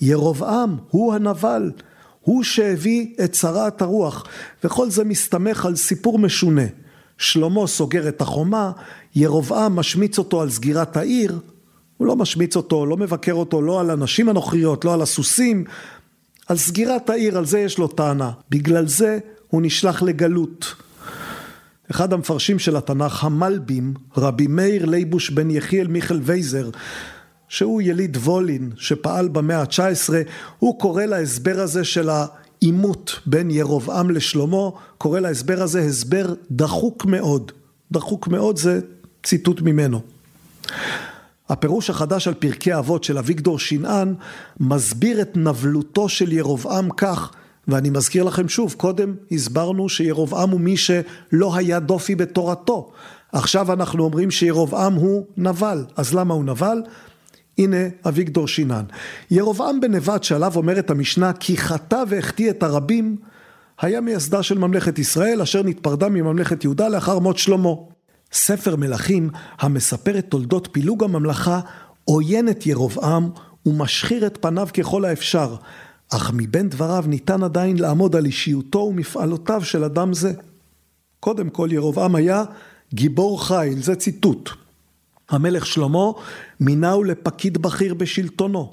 S2: ירבעם הוא הנבל, הוא שהביא את צרעת הרוח, וכל זה מסתמך על סיפור משונה. שלמה סוגר את החומה, ירבעם משמיץ אותו על סגירת העיר, הוא לא משמיץ אותו, לא מבקר אותו, לא על הנשים הנוכריות, לא על הסוסים, על סגירת העיר, על זה יש לו טענה. בגלל זה הוא נשלח לגלות. אחד המפרשים של התנ"ך, המלבים, רבי מאיר לייבוש בן יחיאל מיכל וייזר, שהוא יליד וולין, שפעל במאה ה-19, הוא קורא להסבר הזה של העימות בין ירבעם לשלמה, קורא להסבר הזה הסבר דחוק מאוד. דחוק מאוד זה ציטוט ממנו. הפירוש החדש על פרקי אבות של אביגדור שנען מסביר את נבלותו של ירבעם כך, ואני מזכיר לכם שוב, קודם הסברנו שירבעם הוא מי שלא היה דופי בתורתו. עכשיו אנחנו אומרים שירבעם הוא נבל. אז למה הוא נבל? הנה אביגדור שינן. ירבעם בן נבט שעליו אומרת המשנה כי חטא והחטיא את הרבים היה מייסדה של ממלכת ישראל אשר נתפרדה מממלכת יהודה לאחר מות שלמה. ספר מלכים המספר את תולדות פילוג הממלכה עוין את ירבעם ומשחיר את פניו ככל האפשר, אך מבין דבריו ניתן עדיין לעמוד על אישיותו ומפעלותיו של אדם זה. קודם כל ירבעם היה גיבור חיל, זה ציטוט. המלך שלמה מינהו לפקיד בכיר בשלטונו.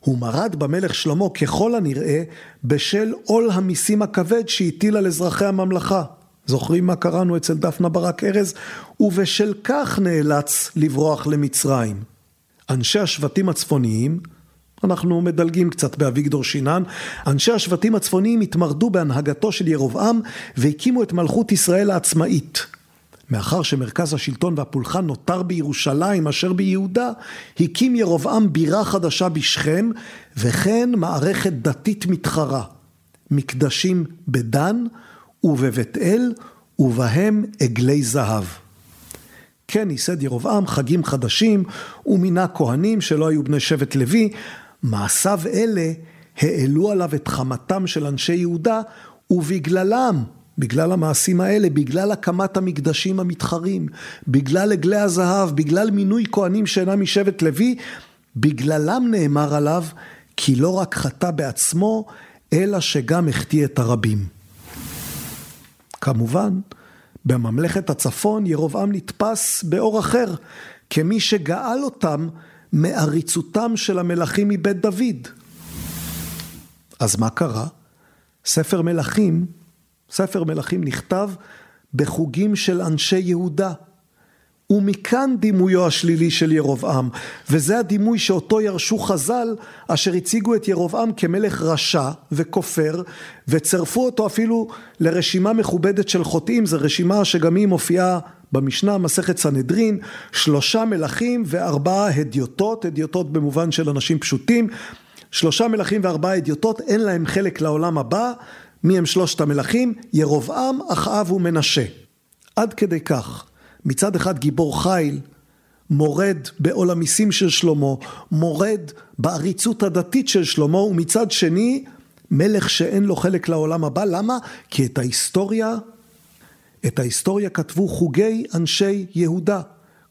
S2: הוא מרד במלך שלמה ככל הנראה בשל עול המיסים הכבד שהטיל על אזרחי הממלכה. זוכרים מה קראנו אצל דפנה ברק ארז? ובשל כך נאלץ לברוח למצרים. אנשי השבטים הצפוניים, אנחנו מדלגים קצת באביגדור שינן, אנשי השבטים הצפוניים התמרדו בהנהגתו של ירבעם והקימו את מלכות ישראל העצמאית. מאחר שמרכז השלטון והפולחן נותר בירושלים אשר ביהודה, הקים ירבעם בירה חדשה בשכם, וכן מערכת דתית מתחרה. מקדשים בדן ובבית אל, ובהם עגלי זהב. כן ייסד ירבעם חגים חדשים, ומינה כהנים שלא היו בני שבט לוי, מעשיו אלה העלו עליו את חמתם של אנשי יהודה, ובגללם בגלל המעשים האלה, בגלל הקמת המקדשים המתחרים, בגלל עגלי הזהב, בגלל מינוי כהנים שאינם משבט לוי, בגללם נאמר עליו כי לא רק חטא בעצמו, אלא שגם החטיא את הרבים. כמובן, בממלכת הצפון ירבעם נתפס באור אחר, כמי שגאל אותם מעריצותם של המלכים מבית דוד. אז מה קרה? ספר מלכים, ספר מלכים נכתב בחוגים של אנשי יהודה. ומכאן דימויו השלילי של ירבעם, וזה הדימוי שאותו ירשו חז"ל, אשר הציגו את ירבעם כמלך רשע וכופר, וצרפו אותו אפילו לרשימה מכובדת של חוטאים, זו רשימה שגם היא מופיעה במשנה, מסכת סנהדרין, שלושה מלכים וארבעה הדיוטות, הדיוטות במובן של אנשים פשוטים, שלושה מלכים וארבעה הדיוטות, אין להם חלק לעולם הבא, מי הם שלושת המלכים? ירבעם, אחאב ומנשה. עד כדי כך. מצד אחד גיבור חיל, מורד בעול המיסים של שלמה, מורד בעריצות הדתית של שלמה, ומצד שני, מלך שאין לו חלק לעולם הבא. למה? כי את ההיסטוריה, את ההיסטוריה כתבו חוגי אנשי יהודה.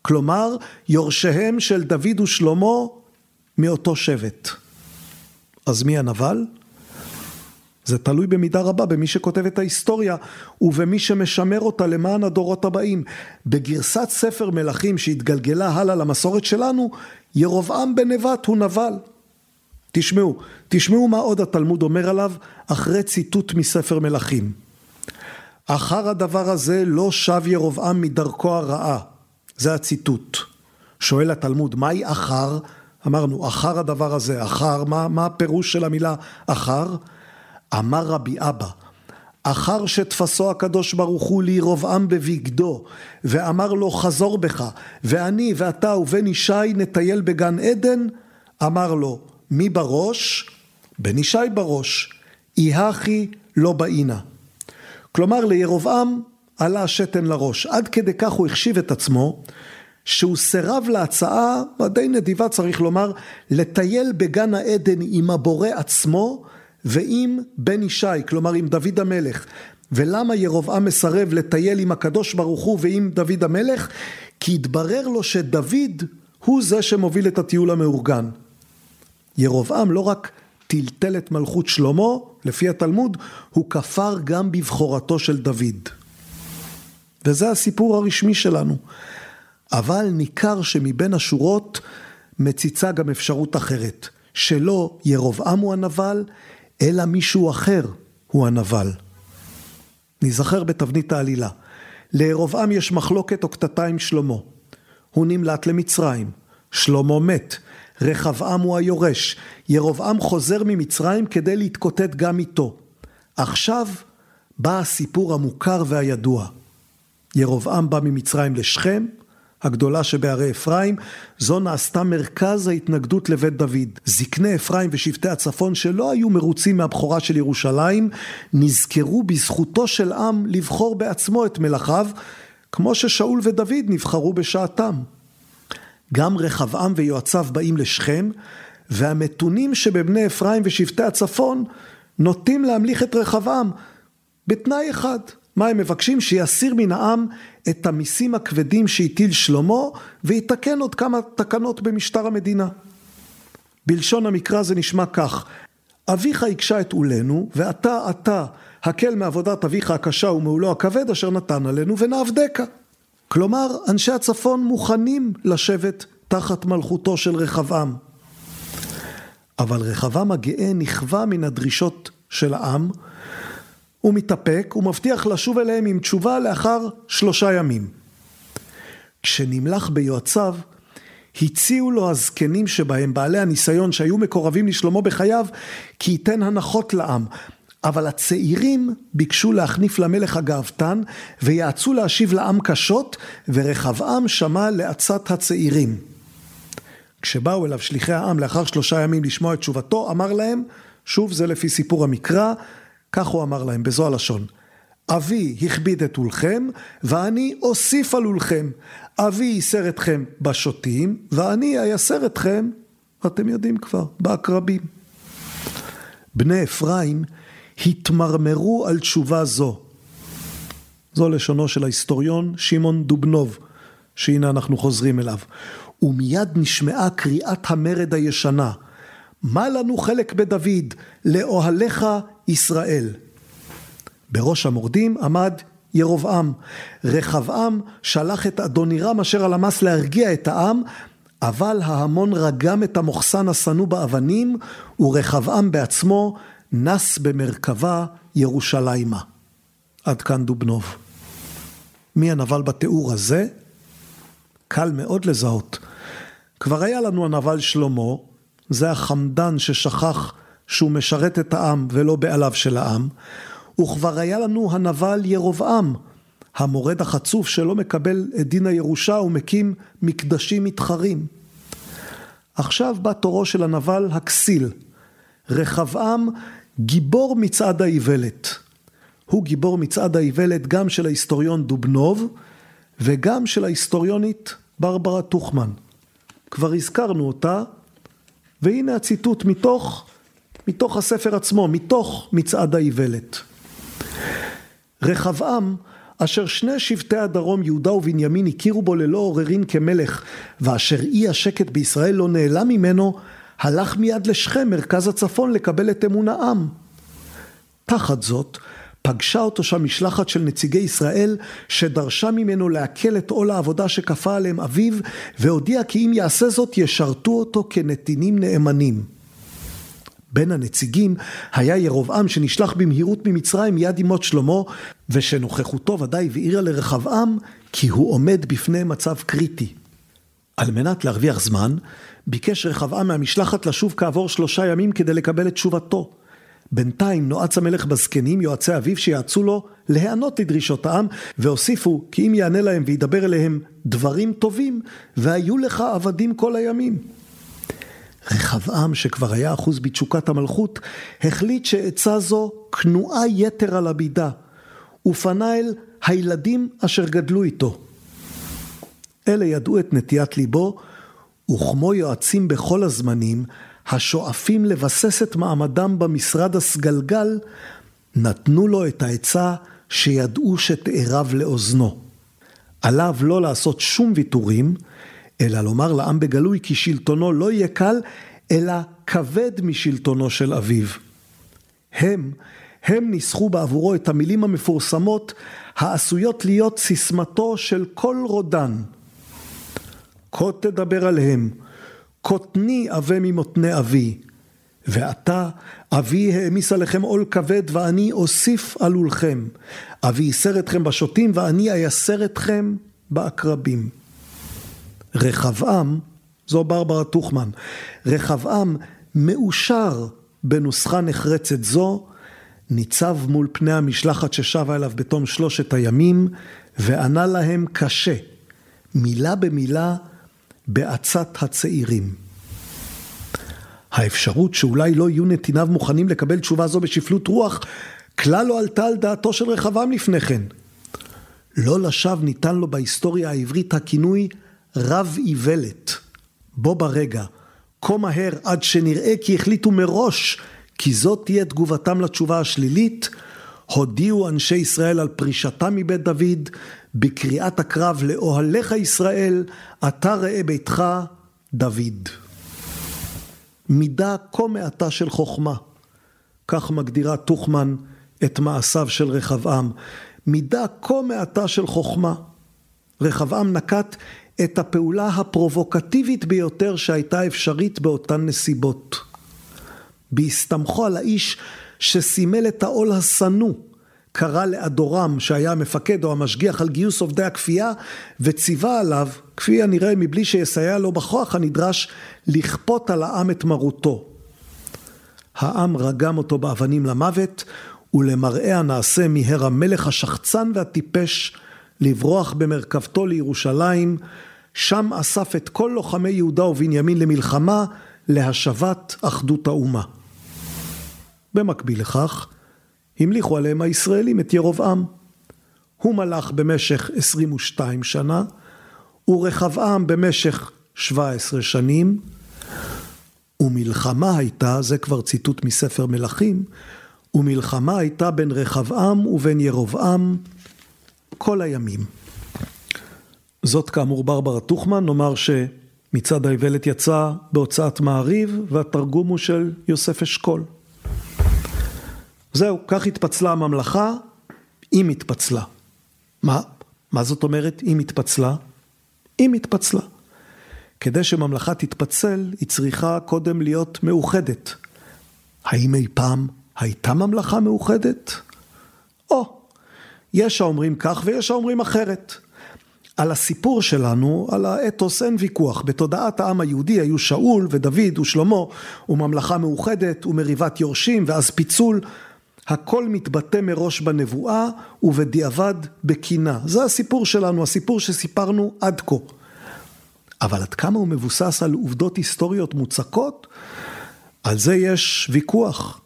S2: כלומר, יורשיהם של דוד ושלמה מאותו שבט. אז מי הנבל? זה תלוי במידה רבה במי שכותב את ההיסטוריה ובמי שמשמר אותה למען הדורות הבאים. בגרסת ספר מלכים שהתגלגלה הלאה למסורת שלנו, ירבעם בן נבט הוא נבל. תשמעו, תשמעו מה עוד התלמוד אומר עליו אחרי ציטוט מספר מלכים. אחר הדבר הזה לא שב ירבעם מדרכו הרעה. זה הציטוט. שואל התלמוד, מהי אחר? אמרנו, אחר הדבר הזה, אחר, מה, מה הפירוש של המילה אחר? אמר רבי אבא, אחר שתפסו הקדוש ברוך הוא לירבעם בבגדו, ואמר לו חזור בך, ואני ואתה ובן ישי נטייל בגן עדן, אמר לו, מי בראש? בן ישי בראש, יהכי לא באינה. כלומר לירבעם עלה השתן לראש, עד כדי כך הוא החשיב את עצמו, שהוא סירב להצעה, הדי נדיבה צריך לומר, לטייל בגן העדן עם הבורא עצמו, ועם בן ישי, כלומר עם דוד המלך. ולמה ירבעם מסרב לטייל עם הקדוש ברוך הוא ועם דוד המלך? כי התברר לו שדוד הוא זה שמוביל את הטיול המאורגן. ירבעם לא רק טלטל את מלכות שלמה, לפי התלמוד, הוא כפר גם בבחורתו של דוד. וזה הסיפור הרשמי שלנו. אבל ניכר שמבין השורות מציצה גם אפשרות אחרת, שלא ירבעם הוא הנבל, אלא מישהו אחר הוא הנבל. ניזכר בתבנית העלילה. לירבעם יש מחלוקת או קטטה עם שלמה. הוא נמלט למצרים. שלמה מת. רחבעם הוא היורש. ירבעם חוזר ממצרים כדי להתקוטט גם איתו. עכשיו בא הסיפור המוכר והידוע. ירבעם בא ממצרים לשכם, הגדולה שבערי אפרים, זו נעשתה מרכז ההתנגדות לבית דוד. זקני אפרים ושבטי הצפון שלא היו מרוצים מהבכורה של ירושלים, נזכרו בזכותו של עם לבחור בעצמו את מלאכיו, כמו ששאול ודוד נבחרו בשעתם. גם רחבעם ויועציו באים לשכם, והמתונים שבבני אפרים ושבטי הצפון נוטים להמליך את רחבעם בתנאי אחד, מה הם מבקשים? שיסיר מן העם את המיסים הכבדים שהטיל שלמה ויתקן עוד כמה תקנות במשטר המדינה. בלשון המקרא זה נשמע כך: אביך הקשה את עולנו ואתה אתה הקל מעבודת אביך הקשה ומעולו הכבד אשר נתן עלינו ונעבדך. כלומר אנשי הצפון מוכנים לשבת תחת מלכותו של רחבעם. אבל רחבעם הגאה נכווה מן הדרישות של העם הוא מתאפק ומבטיח לשוב אליהם עם תשובה לאחר שלושה ימים. כשנמלך ביועציו, הציעו לו הזקנים שבהם, בעלי הניסיון שהיו מקורבים לשלמה בחייו, כי ייתן הנחות לעם. אבל הצעירים ביקשו להחניף למלך הגאוותן, ויעצו להשיב לעם קשות, ורחבעם שמע לעצת הצעירים. כשבאו אליו שליחי העם לאחר שלושה ימים לשמוע את תשובתו, אמר להם, שוב זה לפי סיפור המקרא, כך הוא אמר להם בזו הלשון. אבי הכביד את עולכם, ואני אוסיף על עולכם. אבי ייסר אתכם בשוטים, ואני אייסר אתכם, אתם יודעים כבר, בעקרבים. בני אפרים התמרמרו על תשובה זו. זו לשונו של ההיסטוריון שמעון דובנוב, שהנה אנחנו חוזרים אליו. ומיד נשמעה קריאת המרד הישנה. מה לנו חלק בדוד? לאוהליך ישראל. בראש המורדים עמד ירבעם. רחבעם שלח את אדונירם אשר על המס להרגיע את העם, אבל ההמון רגם את המוחסן השנוא באבנים, ורחבעם בעצמו נס במרכבה ירושלימה. עד כאן דובנוב. מי הנבל בתיאור הזה? קל מאוד לזהות. כבר היה לנו הנבל שלמה, זה החמדן ששכח שהוא משרת את העם ולא בעליו של העם, וכבר היה לנו הנבל ירבעם, המורד החצוף שלא מקבל את דין הירושה ומקים מקדשים מתחרים. עכשיו בא תורו של הנבל הכסיל, רחבעם גיבור מצעד האיוולת. הוא גיבור מצעד האיוולת גם של ההיסטוריון דובנוב וגם של ההיסטוריונית ברברה טוכמן. כבר הזכרנו אותה, והנה הציטוט מתוך, מתוך הספר עצמו, מתוך מצעד האיוולת. רחבעם, אשר שני שבטי הדרום, יהודה ובנימין, הכירו בו ללא עוררין כמלך, ואשר אי השקט בישראל לא נעלם ממנו, הלך מיד לשכם, מרכז הצפון, לקבל את אמון העם. תחת זאת, פגשה אותו שם משלחת של נציגי ישראל, שדרשה ממנו להקל את עול העבודה שכפה עליהם אביו, והודיע כי אם יעשה זאת, ישרתו אותו כנתינים נאמנים. בין הנציגים היה ירבעם שנשלח במהירות ממצרים מיד עם מות שלמה, ושנוכחותו ודאי הבהירה לרחבעם כי הוא עומד בפני מצב קריטי. על מנת להרוויח זמן, ביקש רחבעם מהמשלחת לשוב כעבור שלושה ימים כדי לקבל את תשובתו. בינתיים נועץ המלך בזקנים, יועצי אביו, שיעצו לו להיענות לדרישות העם, והוסיפו כי אם יענה להם וידבר אליהם דברים טובים, והיו לך עבדים כל הימים. רחבעם, שכבר היה אחוז בתשוקת המלכות, החליט שעצה זו כנועה יתר על הבידה, ופנה אל הילדים אשר גדלו איתו. אלה ידעו את נטיית ליבו, וכמו יועצים בכל הזמנים, השואפים לבסס את מעמדם במשרד הסגלגל, נתנו לו את העצה שידעו שתערב לאוזנו. עליו לא לעשות שום ויתורים, אלא לומר לעם בגלוי כי שלטונו לא יהיה קל, אלא כבד משלטונו של אביו. הם, הם ניסחו בעבורו את המילים המפורסמות העשויות להיות סיסמתו של כל רודן. כה תדבר עליהם, קוטני עבה ממותני אבי, ועתה אבי העמיס עליכם עול כבד ואני אוסיף עלולכם. אבי ייסר אתכם בשוטים ואני אייסר אתכם בעקרבים. רחבעם, זו ברברה טוכמן, רחבעם מאושר בנוסחה נחרצת זו, ניצב מול פני המשלחת ששבה אליו בתום שלושת הימים, וענה להם קשה, מילה במילה, בעצת הצעירים. האפשרות שאולי לא יהיו נתיניו מוכנים לקבל תשובה זו בשפלות רוח, כלל לא עלתה על דעתו של רחבעם לפני כן. לא לשווא ניתן לו בהיסטוריה העברית הכינוי רב איוולת. בו ברגע, כה מהר עד שנראה כי החליטו מראש כי זאת תהיה תגובתם לתשובה השלילית, הודיעו אנשי ישראל על פרישתם מבית דוד, בקריאת הקרב לאוהליך ישראל, אתה ראה ביתך דוד. מידה כה מעטה של חוכמה, כך מגדירה טוכמן את מעשיו של רחבעם, מידה כה מעטה של חוכמה. רחבעם נקט את הפעולה הפרובוקטיבית ביותר שהייתה אפשרית באותן נסיבות. בהסתמכו על האיש שסימל את העול השנוא קרא לאדורם שהיה המפקד או המשגיח על גיוס עובדי הכפייה וציווה עליו, כפי הנראה מבלי שיסייע לו בכוח הנדרש, לכפות על העם את מרותו. העם רגם אותו באבנים למוות ולמראה הנעשה מיהר המלך השחצן והטיפש לברוח במרכבתו לירושלים, שם אסף את כל לוחמי יהודה ובנימין למלחמה להשבת אחדות האומה. במקביל לכך, המליכו עליהם הישראלים את ירבעם. הוא מלך במשך 22 שנה, ורחבעם במשך 17 שנים, ומלחמה הייתה, זה כבר ציטוט מספר מלכים, ומלחמה הייתה בין רחבעם ובין ירבעם כל הימים. זאת כאמור ברברה טוכמן, נאמר שמצעד האיוולת יצא בהוצאת מעריב, והתרגום הוא של יוסף אשכול. זהו, כך התפצלה הממלכה, אם התפצלה. מה? מה זאת אומרת אם התפצלה? אם התפצלה. כדי שממלכה תתפצל, היא צריכה קודם להיות מאוחדת. האם אי פעם הייתה ממלכה מאוחדת? או, יש האומרים כך ויש האומרים אחרת. על הסיפור שלנו, על האתוס אין ויכוח. בתודעת העם היהודי היו שאול ודוד ושלמה וממלכה מאוחדת ומריבת יורשים ואז פיצול. הכל מתבטא מראש בנבואה ובדיעבד בקינה. זה הסיפור שלנו, הסיפור שסיפרנו עד כה. אבל עד כמה הוא מבוסס על עובדות היסטוריות מוצקות? על זה יש ויכוח.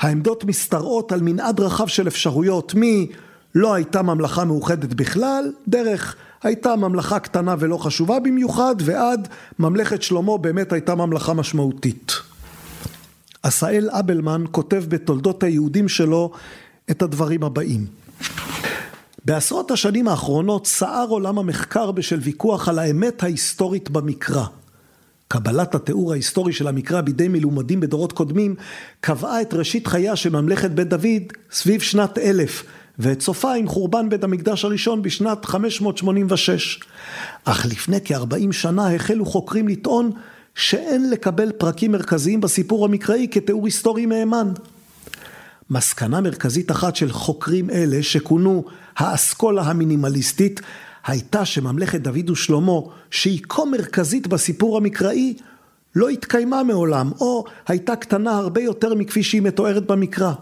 S2: העמדות משתרעות על מנעד רחב של אפשרויות, מי לא הייתה ממלכה מאוחדת בכלל, דרך הייתה ממלכה קטנה ולא חשובה במיוחד, ועד ממלכת שלמה באמת הייתה ממלכה משמעותית. עשאל אבלמן כותב בתולדות היהודים שלו את הדברים הבאים. בעשרות השנים האחרונות סער עולם המחקר בשל ויכוח על האמת ההיסטורית במקרא. קבלת התיאור ההיסטורי של המקרא בידי מלומדים בדורות קודמים קבעה את ראשית חייה של ממלכת בית דוד סביב שנת אלף ואת סופה עם חורבן בית המקדש הראשון בשנת 586. אך לפני כ-40 שנה החלו חוקרים לטעון שאין לקבל פרקים מרכזיים בסיפור המקראי כתיאור היסטורי מהימן. מסקנה מרכזית אחת של חוקרים אלה, שכונו האסכולה המינימליסטית, הייתה שממלכת דוד ושלמה, שהיא כה מרכזית בסיפור המקראי, לא התקיימה מעולם, או הייתה קטנה הרבה יותר מכפי שהיא מתוארת במקרא.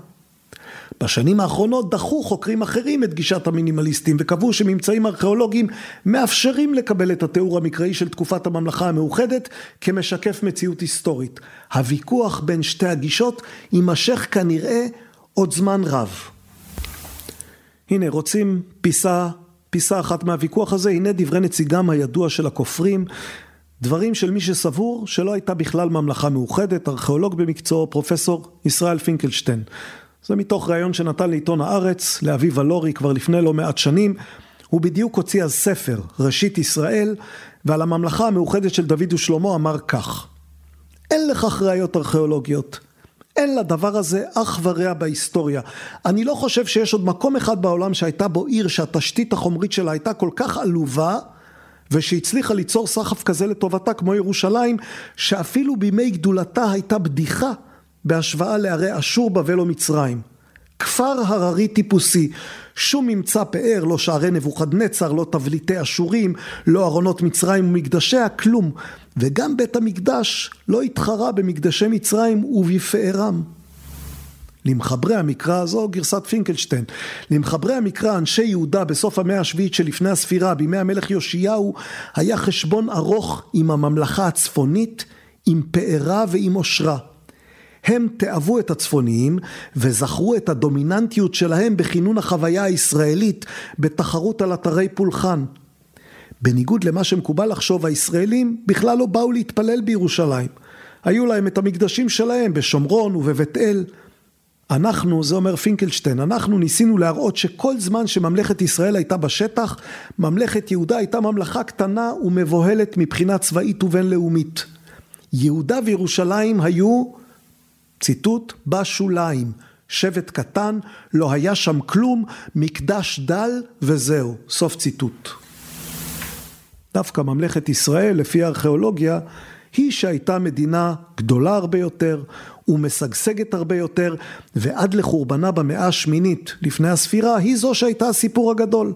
S2: בשנים האחרונות דחו חוקרים אחרים את גישת המינימליסטים וקבעו שממצאים ארכיאולוגיים מאפשרים לקבל את התיאור המקראי של תקופת הממלכה המאוחדת כמשקף מציאות היסטורית. הוויכוח בין שתי הגישות יימשך כנראה עוד זמן רב. הנה רוצים פיסה, פיסה אחת מהוויכוח הזה, הנה דברי נציגם הידוע של הכופרים, דברים של מי שסבור שלא הייתה בכלל ממלכה מאוחדת, ארכיאולוג במקצועו פרופסור ישראל פינקלשטיין. זה מתוך ראיון שנתן לעיתון הארץ, לאביב הלורי כבר לפני לא מעט שנים. הוא בדיוק הוציא אז ספר, ראשית ישראל, ועל הממלכה המאוחדת של דוד ושלמה אמר כך: אין לכך ראיות ארכיאולוגיות. אין לדבר הזה אח ורע בהיסטוריה. אני לא חושב שיש עוד מקום אחד בעולם שהייתה בו עיר שהתשתית החומרית שלה הייתה כל כך עלובה ושהצליחה ליצור סחף כזה לטובתה כמו ירושלים, שאפילו בימי גדולתה הייתה בדיחה בהשוואה לערי אשור, בבל או מצרים. כפר הררי טיפוסי, שום ממצא פאר, לא שערי נבוכדנצר, לא תבליטי אשורים, לא ארונות מצרים ומקדשיה, כלום. וגם בית המקדש לא התחרה במקדשי מצרים ובפארם. למחברי המקרא, זו גרסת פינקלשטיין, למחברי המקרא אנשי יהודה בסוף המאה השביעית שלפני הספירה, בימי המלך יאשיהו, היה חשבון ארוך עם הממלכה הצפונית, עם פארה ועם עושרה. הם תאהבו את הצפוניים וזכרו את הדומיננטיות שלהם בכינון החוויה הישראלית בתחרות על אתרי פולחן. בניגוד למה שמקובל לחשוב, הישראלים בכלל לא באו להתפלל בירושלים. היו להם את המקדשים שלהם בשומרון ובבית אל. אנחנו, זה אומר פינקלשטיין, אנחנו ניסינו להראות שכל זמן שממלכת ישראל הייתה בשטח, ממלכת יהודה הייתה ממלכה קטנה ומבוהלת מבחינה צבאית ובינלאומית. יהודה וירושלים היו ציטוט בשוליים, שבט קטן, לא היה שם כלום, מקדש דל וזהו, סוף ציטוט. דווקא ממלכת ישראל, לפי הארכיאולוגיה, היא שהייתה מדינה גדולה הרבה יותר ומשגשגת הרבה יותר, ועד לחורבנה במאה השמינית לפני הספירה, היא זו שהייתה הסיפור הגדול.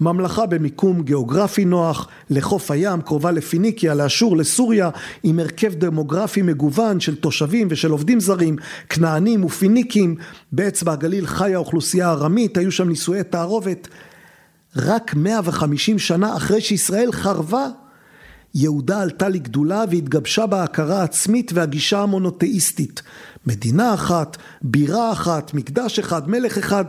S2: ממלכה במיקום גיאוגרפי נוח, לחוף הים, קרובה לפיניקיה, לאשור, לסוריה, עם הרכב דמוגרפי מגוון של תושבים ושל עובדים זרים, כנענים ופיניקים, באצבע הגליל חיה אוכלוסייה ארמית, היו שם נישואי תערובת. רק 150 שנה אחרי שישראל חרבה, יהודה עלתה לגדולה והתגבשה בה ההכרה העצמית והגישה המונותאיסטית. מדינה אחת, בירה אחת, מקדש אחד, מלך אחד.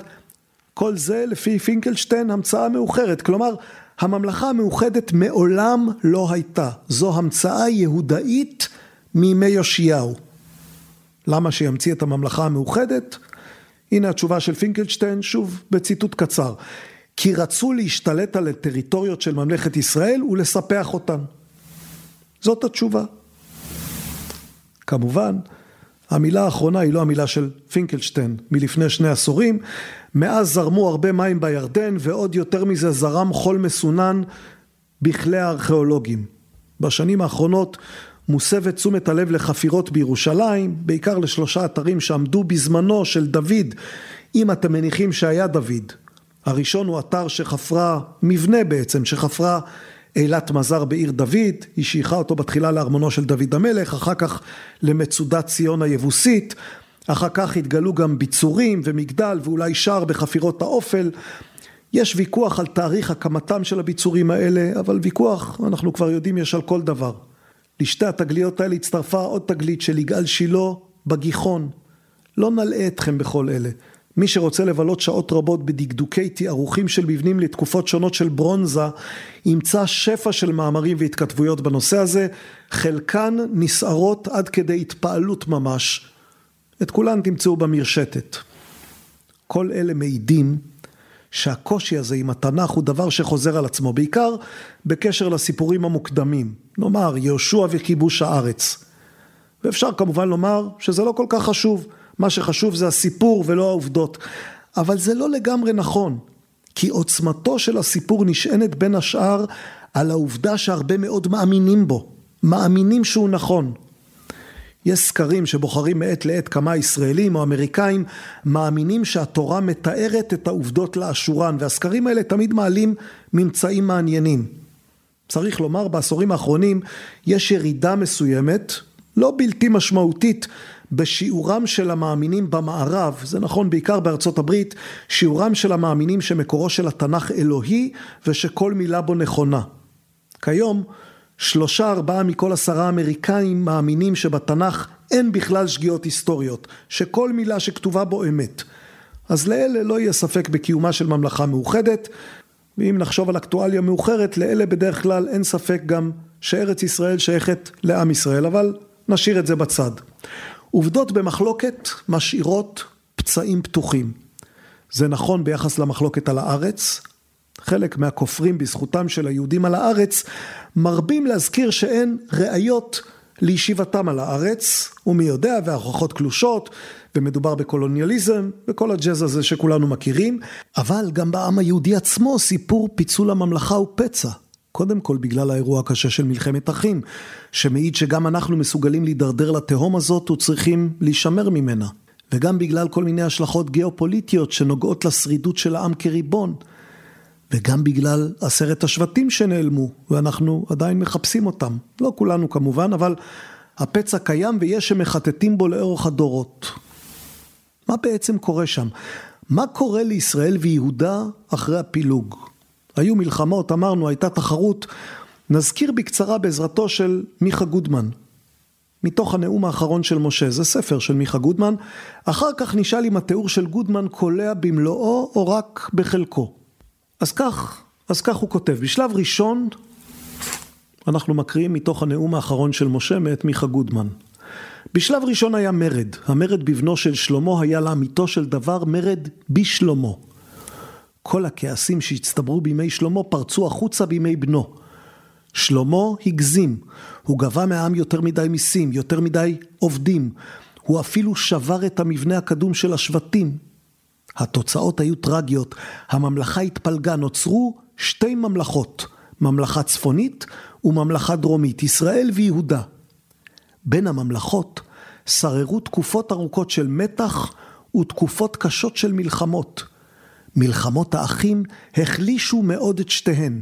S2: כל זה לפי פינקלשטיין המצאה מאוחרת, כלומר הממלכה המאוחדת מעולם לא הייתה, זו המצאה יהודאית מימי יאשיהו. למה שימציא את הממלכה המאוחדת? הנה התשובה של פינקלשטיין, שוב בציטוט קצר. כי רצו להשתלט על הטריטוריות של ממלכת ישראל ולספח אותן. זאת התשובה. כמובן, המילה האחרונה היא לא המילה של פינקלשטיין מלפני שני עשורים, מאז זרמו הרבה מים בירדן ועוד יותר מזה זרם חול מסונן בכלי הארכיאולוגים. בשנים האחרונות מוסבת תשומת הלב לחפירות בירושלים, בעיקר לשלושה אתרים שעמדו בזמנו של דוד, אם אתם מניחים שהיה דוד. הראשון הוא אתר שחפרה, מבנה בעצם, שחפרה אילת מזר בעיר דוד, היא שייכה אותו בתחילה לארמונו של דוד המלך, אחר כך למצודת ציון היבוסית, אחר כך התגלו גם ביצורים ומגדל ואולי שער בחפירות האופל. יש ויכוח על תאריך הקמתם של הביצורים האלה, אבל ויכוח, אנחנו כבר יודעים, יש על כל דבר. לשתי התגליות האלה הצטרפה עוד תגלית של יגאל שילה בגיחון. לא נלאה אתכם בכל אלה. מי שרוצה לבלות שעות רבות בדקדוקי תיארוכים של מבנים לתקופות שונות של ברונזה, ימצא שפע של מאמרים והתכתבויות בנושא הזה, חלקן נסערות עד כדי התפעלות ממש. את כולן תמצאו במרשתת. כל אלה מעידים שהקושי הזה עם התנ"ך הוא דבר שחוזר על עצמו, בעיקר בקשר לסיפורים המוקדמים, נאמר יהושע וכיבוש הארץ. ואפשר כמובן לומר שזה לא כל כך חשוב, מה שחשוב זה הסיפור ולא העובדות, אבל זה לא לגמרי נכון, כי עוצמתו של הסיפור נשענת בין השאר על העובדה שהרבה מאוד מאמינים בו, מאמינים שהוא נכון. יש סקרים שבוחרים מעת לעת כמה ישראלים או אמריקאים מאמינים שהתורה מתארת את העובדות לאשורן והסקרים האלה תמיד מעלים ממצאים מעניינים. צריך לומר בעשורים האחרונים יש ירידה מסוימת, לא בלתי משמעותית, בשיעורם של המאמינים במערב, זה נכון בעיקר בארצות הברית, שיעורם של המאמינים שמקורו של התנ"ך אלוהי ושכל מילה בו נכונה. כיום שלושה ארבעה מכל עשרה אמריקאים מאמינים שבתנ"ך אין בכלל שגיאות היסטוריות, שכל מילה שכתובה בו אמת. אז לאלה לא יהיה ספק בקיומה של ממלכה מאוחדת, ואם נחשוב על אקטואליה מאוחרת, לאלה בדרך כלל אין ספק גם שארץ ישראל שייכת לעם ישראל, אבל נשאיר את זה בצד. עובדות במחלוקת משאירות פצעים פתוחים. זה נכון ביחס למחלוקת על הארץ, חלק מהכופרים בזכותם של היהודים על הארץ מרבים להזכיר שאין ראיות לישיבתם על הארץ, ומי יודע, וההוכחות קלושות, ומדובר בקולוניאליזם, וכל הג'אז הזה שכולנו מכירים, אבל גם בעם היהודי עצמו סיפור פיצול הממלכה הוא פצע. קודם כל בגלל האירוע הקשה של מלחמת אחים, שמעיד שגם אנחנו מסוגלים להידרדר לתהום הזאת וצריכים להישמר ממנה. וגם בגלל כל מיני השלכות גיאופוליטיות שנוגעות לשרידות של העם כריבון. וגם בגלל עשרת השבטים שנעלמו, ואנחנו עדיין מחפשים אותם. לא כולנו כמובן, אבל הפצע קיים ויש שמחטטים בו לאורך הדורות. מה בעצם קורה שם? מה קורה לישראל ויהודה אחרי הפילוג? היו מלחמות, אמרנו, הייתה תחרות. נזכיר בקצרה בעזרתו של מיכה גודמן, מתוך הנאום האחרון של משה, זה ספר של מיכה גודמן. אחר כך נשאל אם התיאור של גודמן קולע במלואו או רק בחלקו. אז כך, אז כך הוא כותב. בשלב ראשון, אנחנו מקריאים מתוך הנאום האחרון של משה מאת מיכה גודמן. בשלב ראשון היה מרד. המרד בבנו של שלמה היה לאמיתו של דבר מרד בשלמה. כל הכעסים שהצטברו בימי שלמה פרצו החוצה בימי בנו. שלמה הגזים, הוא גבה מהעם יותר מדי מיסים, יותר מדי עובדים. הוא אפילו שבר את המבנה הקדום של השבטים, התוצאות היו טרגיות, הממלכה התפלגה, נוצרו שתי ממלכות, ממלכה צפונית וממלכה דרומית, ישראל ויהודה. בין הממלכות שררו תקופות ארוכות של מתח ותקופות קשות של מלחמות. מלחמות האחים החלישו מאוד את שתיהן.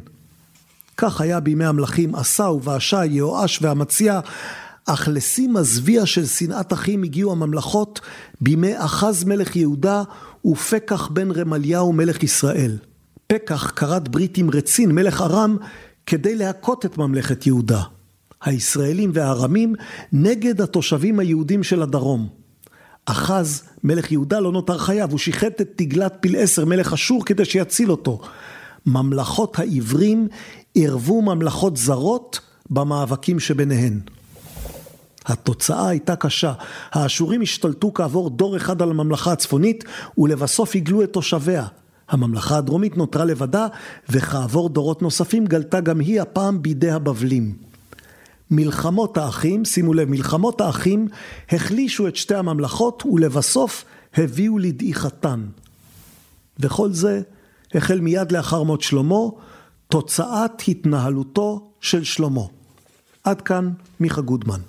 S2: כך היה בימי המלכים עשה ובאשה, יהואש ואמציה, אך לשיא מזוויע של שנאת אחים הגיעו הממלכות בימי אחז מלך יהודה ופקח בן רמליהו מלך ישראל. פקח כרת ברית עם רצין מלך ארם כדי להכות את ממלכת יהודה. הישראלים והארמים נגד התושבים היהודים של הדרום. אחז מלך יהודה לא נותר חייב, הוא שיחט את תגלת פלעשר מלך אשור כדי שיציל אותו. ממלכות העברים עירבו ממלכות זרות במאבקים שביניהן. התוצאה הייתה קשה. האשורים השתלטו כעבור דור אחד על הממלכה הצפונית ולבסוף הגלו את תושביה. הממלכה הדרומית נותרה לבדה וכעבור דורות נוספים גלתה גם היא הפעם בידי הבבלים. מלחמות האחים, שימו לב, מלחמות האחים החלישו את שתי הממלכות ולבסוף הביאו לדעיכתן. וכל זה החל מיד לאחר מות שלמה, תוצאת התנהלותו של שלמה. עד כאן מיכה גודמן.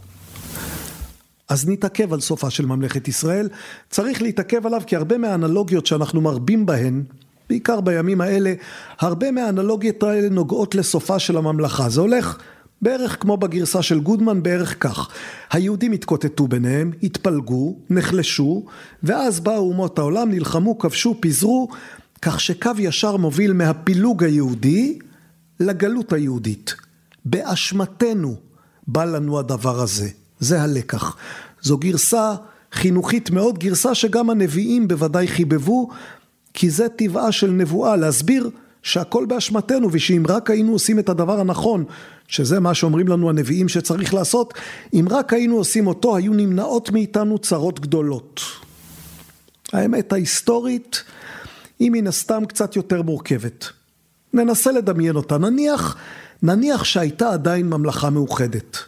S2: אז נתעכב על סופה של ממלכת ישראל. צריך להתעכב עליו כי הרבה מהאנלוגיות שאנחנו מרבים בהן, בעיקר בימים האלה, הרבה מהאנלוגיות האלה נוגעות לסופה של הממלכה. זה הולך בערך כמו בגרסה של גודמן, בערך כך. היהודים התקוטטו ביניהם, התפלגו, נחלשו, ואז באו אומות העולם, נלחמו, כבשו, פיזרו, כך שקו ישר מוביל מהפילוג היהודי לגלות היהודית. באשמתנו בא לנו הדבר הזה. זה הלקח. זו גרסה חינוכית מאוד, גרסה שגם הנביאים בוודאי חיבבו, כי זה טבעה של נבואה, להסביר שהכל באשמתנו ושאם רק היינו עושים את הדבר הנכון, שזה מה שאומרים לנו הנביאים שצריך לעשות, אם רק היינו עושים אותו, היו נמנעות מאיתנו צרות גדולות. האמת ההיסטורית היא מן הסתם קצת יותר מורכבת. ננסה לדמיין אותה. נניח, נניח שהייתה עדיין ממלכה מאוחדת.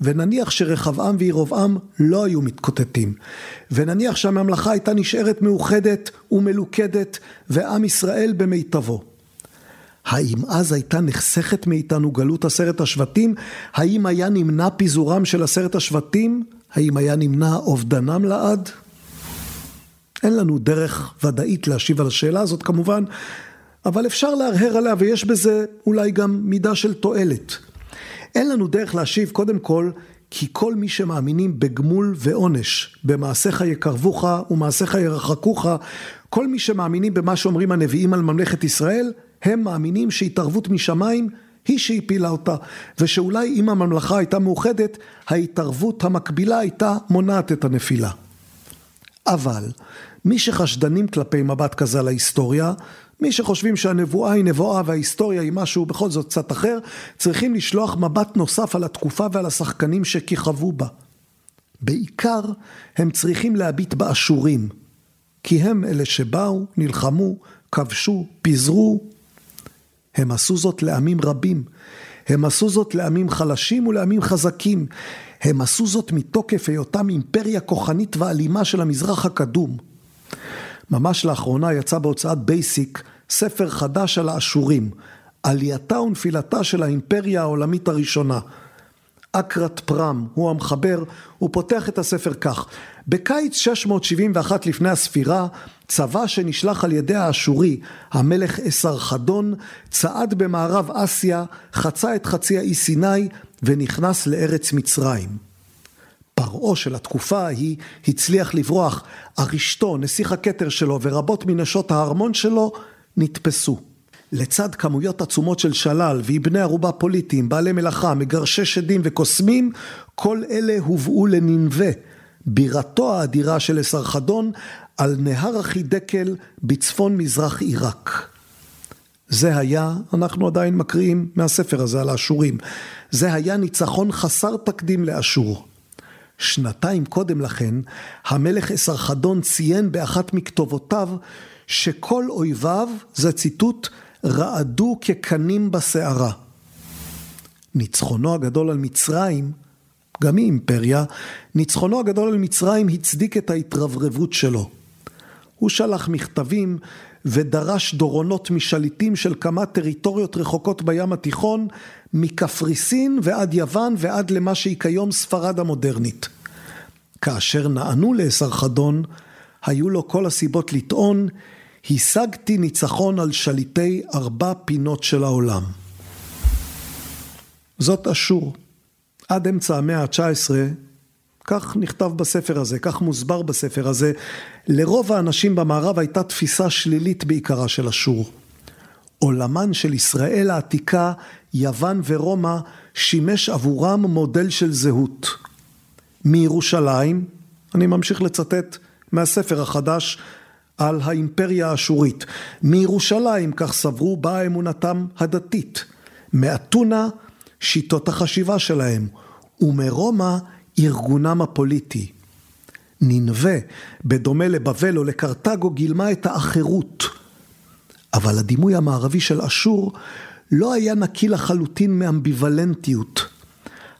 S2: ונניח שרחבעם וירובעם לא היו מתקוטטים, ונניח שהממלכה הייתה נשארת מאוחדת ומלוכדת ועם ישראל במיטבו. האם אז הייתה נחסכת מאיתנו גלות עשרת השבטים? האם היה נמנע פיזורם של עשרת השבטים? האם היה נמנע אובדנם לעד? אין לנו דרך ודאית להשיב על השאלה הזאת כמובן, אבל אפשר להרהר עליה ויש בזה אולי גם מידה של תועלת. אין לנו דרך להשיב קודם כל כי כל מי שמאמינים בגמול ועונש, במעשיך יקרבוך ומעשיך ירחקוך, כל מי שמאמינים במה שאומרים הנביאים על ממלכת ישראל, הם מאמינים שהתערבות משמיים היא שהפילה אותה, ושאולי אם הממלכה הייתה מאוחדת, ההתערבות המקבילה הייתה מונעת את הנפילה. אבל מי שחשדנים כלפי מבט כזה על ההיסטוריה, מי שחושבים שהנבואה היא נבואה וההיסטוריה היא משהו בכל זאת קצת אחר, צריכים לשלוח מבט נוסף על התקופה ועל השחקנים שכיכבו בה. בעיקר הם צריכים להביט באשורים, כי הם אלה שבאו, נלחמו, כבשו, פיזרו. הם עשו זאת לעמים רבים. הם עשו זאת לעמים חלשים ולעמים חזקים. הם עשו זאת מתוקף היותם אימפריה כוחנית ואלימה של המזרח הקדום. ממש לאחרונה יצא בהוצאת בייסיק ספר חדש על האשורים, עלייתה ונפילתה של האימפריה העולמית הראשונה. אקהרט פרהם הוא המחבר, הוא פותח את הספר כך: בקיץ 671 לפני הספירה, צבא שנשלח על ידי האשורי, המלך אסרחדון, צעד במערב אסיה, חצה את חצי האי סיני ונכנס לארץ מצרים. פרעה של התקופה ההיא הצליח לברוח, ארישתו, נסיך הכתר שלו ורבות מנשות הארמון שלו נתפסו. לצד כמויות עצומות של שלל ואבני ערובה פוליטיים, בעלי מלאכה, מגרשי שדים וקוסמים, כל אלה הובאו לננבה, בירתו האדירה של אסרחדון, על נהר החידקל בצפון מזרח עיראק. זה היה, אנחנו עדיין מקריאים מהספר הזה על האשורים, זה היה ניצחון חסר תקדים לאשור. שנתיים קודם לכן, המלך אסרחדון ציין באחת מכתובותיו שכל אויביו, זה ציטוט, רעדו כקנים בסערה. ניצחונו הגדול על מצרים, גם היא אימפריה, ניצחונו הגדול על מצרים הצדיק את ההתרברבות שלו. הוא שלח מכתבים ודרש דורונות משליטים של כמה טריטוריות רחוקות בים התיכון, מקפריסין ועד יוון ועד למה שהיא כיום ספרד המודרנית. כאשר נענו לאסרחדון, היו לו כל הסיבות לטעון, השגתי ניצחון על שליטי ארבע פינות של העולם. זאת אשור. עד אמצע המאה ה-19, כך נכתב בספר הזה, כך מוסבר בספר הזה, לרוב האנשים במערב הייתה תפיסה שלילית בעיקרה של אשור. עולמן של ישראל העתיקה, יוון ורומא, שימש עבורם מודל של זהות. מירושלים, אני ממשיך לצטט מהספר החדש על האימפריה האשורית. מירושלים, כך סברו, באה אמונתם הדתית. מאתונה, שיטות החשיבה שלהם. ומרומא, ארגונם הפוליטי. ננבה, בדומה לבבל או לקרתגו, גילמה את האחרות. אבל הדימוי המערבי של אשור לא היה נקי לחלוטין מאמביוולנטיות.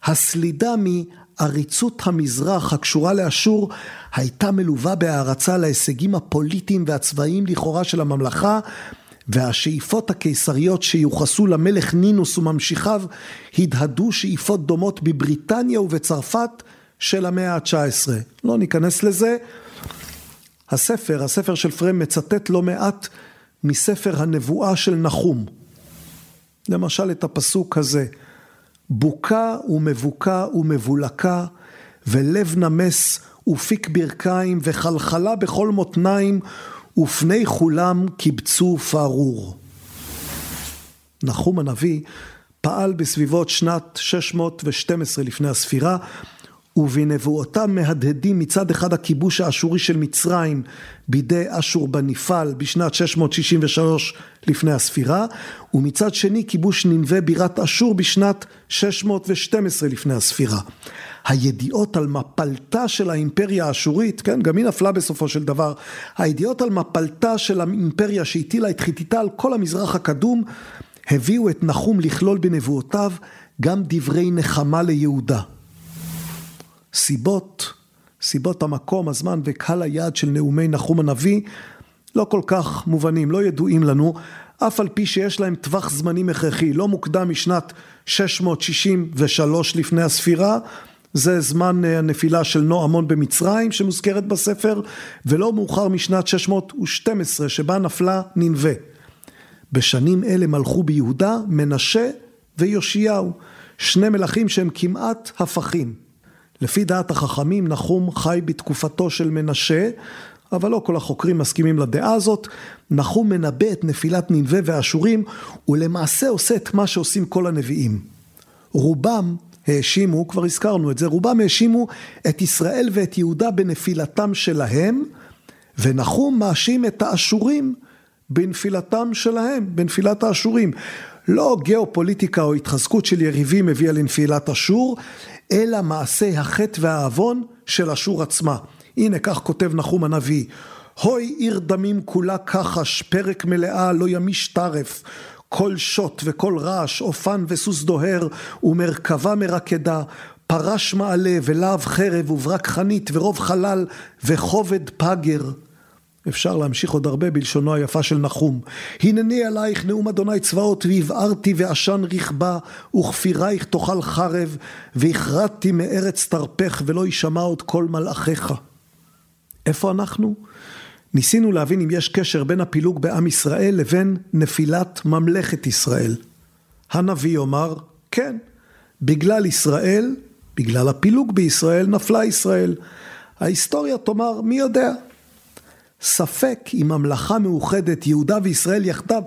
S2: הסלידה מעריצות המזרח הקשורה לאשור הייתה מלווה בהערצה להישגים הפוליטיים והצבאיים לכאורה של הממלכה והשאיפות הקיסריות שיוחסו למלך נינוס וממשיכיו הדהדו שאיפות דומות בבריטניה ובצרפת של המאה ה-19. לא ניכנס לזה. הספר, הספר של פרם מצטט לא מעט מספר הנבואה של נחום. למשל את הפסוק הזה, בוקה ומבוקה ומבולקה ולב נמס ופיק ברכיים וחלחלה בכל מותניים ופני כולם קיבצו פערור. נחום הנביא פעל בסביבות שנת 612 לפני הספירה ובנבואותיו מהדהדים מצד אחד הכיבוש האשורי של מצרים בידי אשור בניפאל בשנת 663 לפני הספירה ומצד שני כיבוש ננבה בירת אשור בשנת 612 לפני הספירה. הידיעות על מפלתה של האימפריה האשורית, כן, גם היא נפלה בסופו של דבר, הידיעות על מפלתה של האימפריה שהטילה את חיתיתה על כל המזרח הקדום, הביאו את נחום לכלול בנבואותיו גם דברי נחמה ליהודה. סיבות, סיבות המקום, הזמן וקהל היעד של נאומי נחום הנביא לא כל כך מובנים, לא ידועים לנו, אף על פי שיש להם טווח זמנים הכרחי, לא מוקדם משנת 663 לפני הספירה, זה זמן אה, הנפילה של נועמון במצרים שמוזכרת בספר, ולא מאוחר משנת 612 שבה נפלה ננבה. בשנים אלה מלכו ביהודה מנשה ויאשיהו, שני מלכים שהם כמעט הפכים. לפי דעת החכמים נחום חי בתקופתו של מנשה, אבל לא כל החוקרים מסכימים לדעה הזאת. נחום מנבא את נפילת ננבה והאשורים, ולמעשה עושה את מה שעושים כל הנביאים. רובם האשימו, כבר הזכרנו את זה, רובם האשימו את ישראל ואת יהודה בנפילתם שלהם, ונחום מאשים את האשורים בנפילתם שלהם, בנפילת האשורים. לא גיאופוליטיקה או התחזקות של יריבים הביאה לנפילת אשור, אלא מעשה החטא והעוון של אשור עצמה. הנה כך כותב נחום הנביא, הוי עיר דמים כולה כחש, פרק מלאה לא ימיש טרף, כל שוט וכל רעש, אופן וסוס דוהר, ומרכבה מרקדה, פרש מעלה ולהב חרב וברק חנית ורוב חלל וכובד פגר. אפשר להמשיך עוד הרבה בלשונו היפה של נחום. הנני עלייך נאום אדוני צבאות והבערתי ועשן רכבה וכפירייך תאכל חרב והכרתתי מארץ תרפך ולא יישמע עוד כל מלאכיך. איפה אנחנו? ניסינו להבין אם יש קשר בין הפילוג בעם ישראל לבין נפילת ממלכת ישראל. הנביא יאמר, כן, בגלל ישראל, בגלל הפילוג בישראל, נפלה ישראל. ההיסטוריה תאמר, מי יודע? ספק אם ממלכה מאוחדת, יהודה וישראל יחדיו,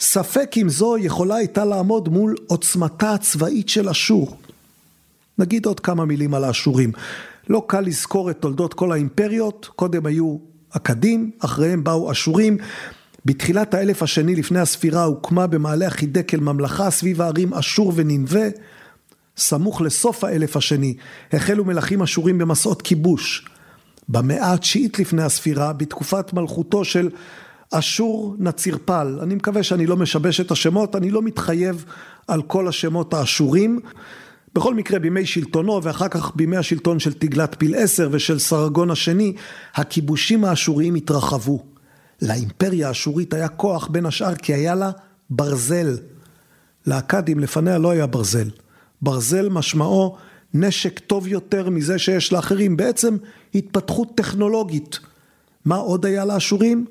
S2: ספק אם זו יכולה הייתה לעמוד מול עוצמתה הצבאית של אשור. נגיד עוד כמה מילים על האשורים. לא קל לזכור את תולדות כל האימפריות, קודם היו אכדים, אחריהם באו אשורים. בתחילת האלף השני לפני הספירה הוקמה במעלה החידקל ממלכה סביב הערים אשור וננבה. סמוך לסוף האלף השני החלו מלכים אשורים במסעות כיבוש. במאה התשיעית לפני הספירה, בתקופת מלכותו של אשור נצירפל. אני מקווה שאני לא משבש את השמות, אני לא מתחייב על כל השמות האשורים. בכל מקרה בימי שלטונו ואחר כך בימי השלטון של תגלת פיל עשר ושל סרגון השני, הכיבושים האשוריים התרחבו. לאימפריה האשורית היה כוח בין השאר כי היה לה ברזל. לאכדים לפניה לא היה ברזל. ברזל משמעו נשק טוב יותר מזה שיש לאחרים, בעצם התפתחות טכנולוגית. מה עוד היה לאשורים?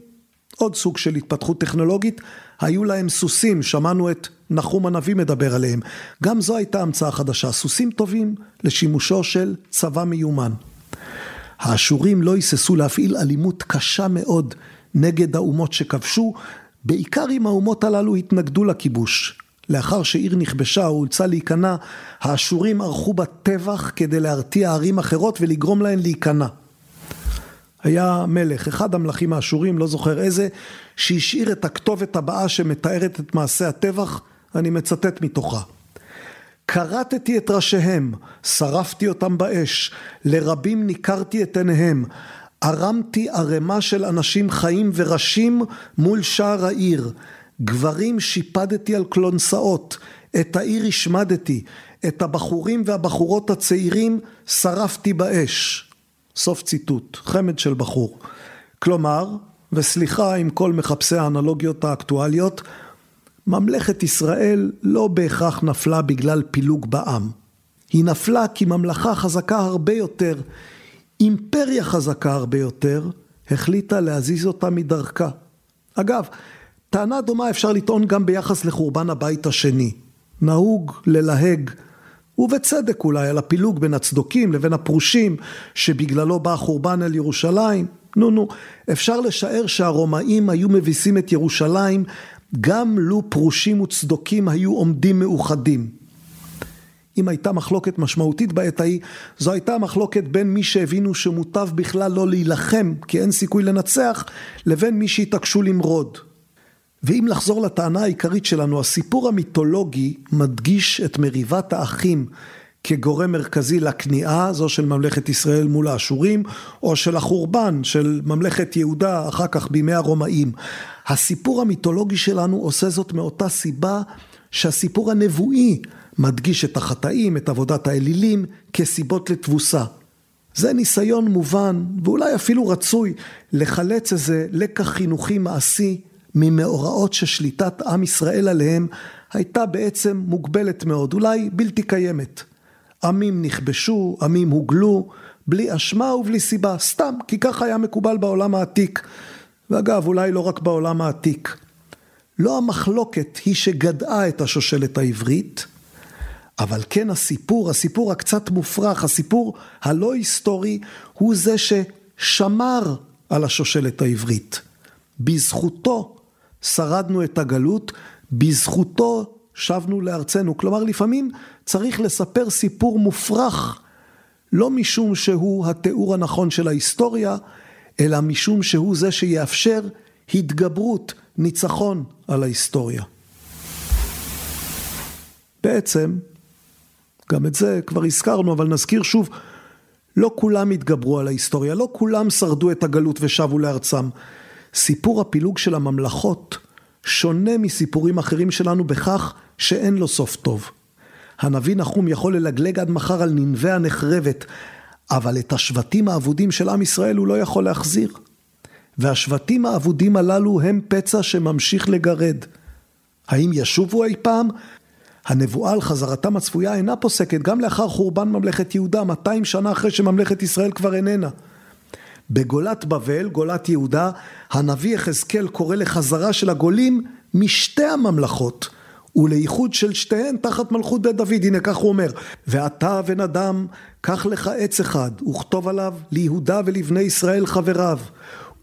S2: עוד סוג של התפתחות טכנולוגית, היו להם סוסים, שמענו את נחום הנביא מדבר עליהם. גם זו הייתה המצאה חדשה, סוסים טובים לשימושו של צבא מיומן. האשורים לא היססו להפעיל אלימות קשה מאוד נגד האומות שכבשו, בעיקר אם האומות הללו התנגדו לכיבוש. לאחר שעיר נכבשה או אולצה להיכנע, האשורים ערכו בה טבח כדי להרתיע ערים אחרות ולגרום להן להיכנע. היה מלך, אחד המלכים האשורים, לא זוכר איזה, שהשאיר את הכתובת הבאה שמתארת את מעשה הטבח, אני מצטט מתוכה. כרתתי את ראשיהם, שרפתי אותם באש, לרבים ניכרתי את עיניהם, ערמתי ערימה של אנשים חיים וראשים מול שער העיר, גברים שיפדתי על כלונסאות, את העיר השמדתי, את הבחורים והבחורות הצעירים שרפתי באש. סוף ציטוט, חמד של בחור. כלומר, וסליחה עם כל מחפשי האנלוגיות האקטואליות, ממלכת ישראל לא בהכרח נפלה בגלל פילוג בעם. היא נפלה כי ממלכה חזקה הרבה יותר, אימפריה חזקה הרבה יותר, החליטה להזיז אותה מדרכה. אגב, טענה דומה אפשר לטעון גם ביחס לחורבן הבית השני. נהוג ללהג, ובצדק אולי, על הפילוג בין הצדוקים לבין הפרושים, שבגללו בא החורבן על ירושלים. נו נו, אפשר לשער שהרומאים היו מביסים את ירושלים גם לו פרושים וצדוקים היו עומדים מאוחדים. אם הייתה מחלוקת משמעותית בעת ההיא, זו הייתה מחלוקת בין מי שהבינו שמוטב בכלל לא להילחם, כי אין סיכוי לנצח, לבין מי שהתעקשו למרוד. ואם לחזור לטענה העיקרית שלנו, הסיפור המיתולוגי מדגיש את מריבת האחים כגורם מרכזי לכניעה, זו של ממלכת ישראל מול האשורים, או של החורבן של ממלכת יהודה אחר כך בימי הרומאים. הסיפור המיתולוגי שלנו עושה זאת מאותה סיבה שהסיפור הנבואי מדגיש את החטאים, את עבודת האלילים, כסיבות לתבוסה. זה ניסיון מובן, ואולי אפילו רצוי, לחלץ איזה לקח חינוכי מעשי ממאורעות ששליטת עם ישראל עליהם הייתה בעצם מוגבלת מאוד, אולי בלתי קיימת. עמים נכבשו, עמים הוגלו, בלי אשמה ובלי סיבה, סתם, כי ככה היה מקובל בעולם העתיק. ואגב, אולי לא רק בעולם העתיק. לא המחלוקת היא שגדעה את השושלת העברית, אבל כן הסיפור, הסיפור הקצת מופרך, הסיפור הלא היסטורי, הוא זה ששמר על השושלת העברית. בזכותו שרדנו את הגלות, בזכותו שבנו לארצנו. כלומר, לפעמים צריך לספר סיפור מופרך, לא משום שהוא התיאור הנכון של ההיסטוריה, אלא משום שהוא זה שיאפשר התגברות, ניצחון על ההיסטוריה. בעצם, גם את זה כבר הזכרנו, אבל נזכיר שוב, לא כולם התגברו על ההיסטוריה, לא כולם שרדו את הגלות ושבו לארצם. סיפור הפילוג של הממלכות שונה מסיפורים אחרים שלנו בכך שאין לו סוף טוב. הנביא נחום יכול ללגלג עד מחר על ננבי הנחרבת, אבל את השבטים האבודים של עם ישראל הוא לא יכול להחזיר. והשבטים האבודים הללו הם פצע שממשיך לגרד. האם ישובו אי פעם? הנבואה על חזרתם הצפויה אינה פוסקת גם לאחר חורבן ממלכת יהודה, 200 שנה אחרי שממלכת ישראל כבר איננה. בגולת בבל, גולת יהודה, הנביא יחזקאל קורא לחזרה של הגולים משתי הממלכות. ולאיחוד של שתיהן תחת מלכות בית דוד, הנה כך הוא אומר, ואתה בן אדם, קח לך עץ אחד, וכתוב עליו ליהודה ולבני ישראל חבריו.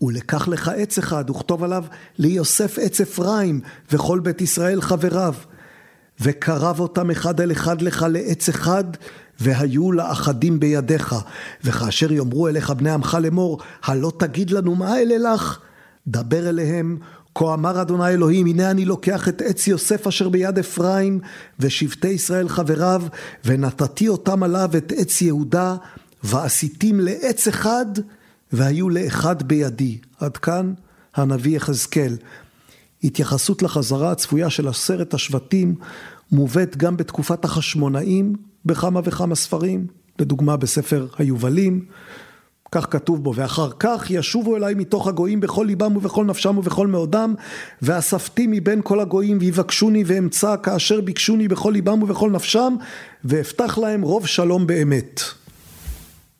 S2: ולקח לך עץ אחד, וכתוב עליו ליוסף עץ אפרים, וכל בית ישראל חבריו. וקרב אותם אחד אל אחד לך לעץ אחד, והיו לאחדים בידיך. וכאשר יאמרו אליך בני עמך לאמור, הלא תגיד לנו מה אלה לך? דבר אליהם, כה אמר אדוני אלוהים, הנה אני לוקח את עץ יוסף אשר ביד אפרים, ושבטי ישראל חבריו, ונתתי אותם עליו את עץ יהודה, ועשיתים לעץ אחד, והיו לאחד בידי. עד כאן הנביא יחזקאל. התייחסות לחזרה הצפויה של עשרת השבטים מובאת גם בתקופת החשמונאים בכמה וכמה ספרים, לדוגמה בספר היובלים, כך כתוב בו, ואחר כך ישובו אליי מתוך הגויים בכל ליבם ובכל נפשם ובכל מאודם, ואספתי מבין כל הגויים ויבקשוני ואמצא כאשר ביקשוני בכל ליבם ובכל נפשם, ואפתח להם רוב שלום באמת.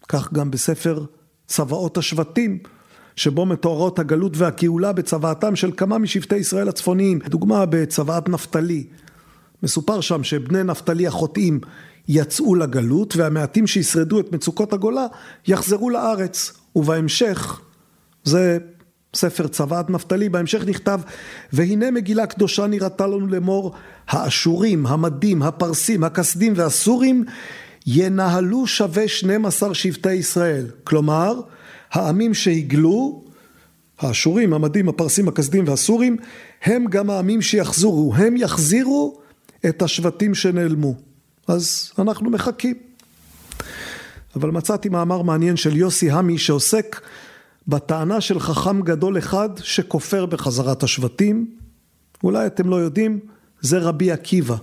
S2: כך גם בספר צוואות השבטים, שבו מתוארות הגלות והגאולה בצוואתם של כמה משבטי ישראל הצפוניים. דוגמה בצוואת נפתלי. מסופר שם שבני נפתלי החוטאים יצאו לגלות והמעטים שישרדו את מצוקות הגולה יחזרו לארץ. ובהמשך, זה ספר צוואת נפתלי, בהמשך נכתב והנה מגילה קדושה נראתה לנו לאמור האשורים, המדים, הפרסים, הכסדים והסורים ינהלו שווה 12 שבטי ישראל. כלומר, העמים שהגלו, האשורים, המדים, הפרסים, הכסדים והסורים, הם גם העמים שיחזרו, הם יחזירו את השבטים שנעלמו. אז אנחנו מחכים. אבל מצאתי מאמר מעניין של יוסי המי שעוסק בטענה של חכם גדול אחד שכופר בחזרת השבטים. אולי אתם לא יודעים, זה רבי עקיבא.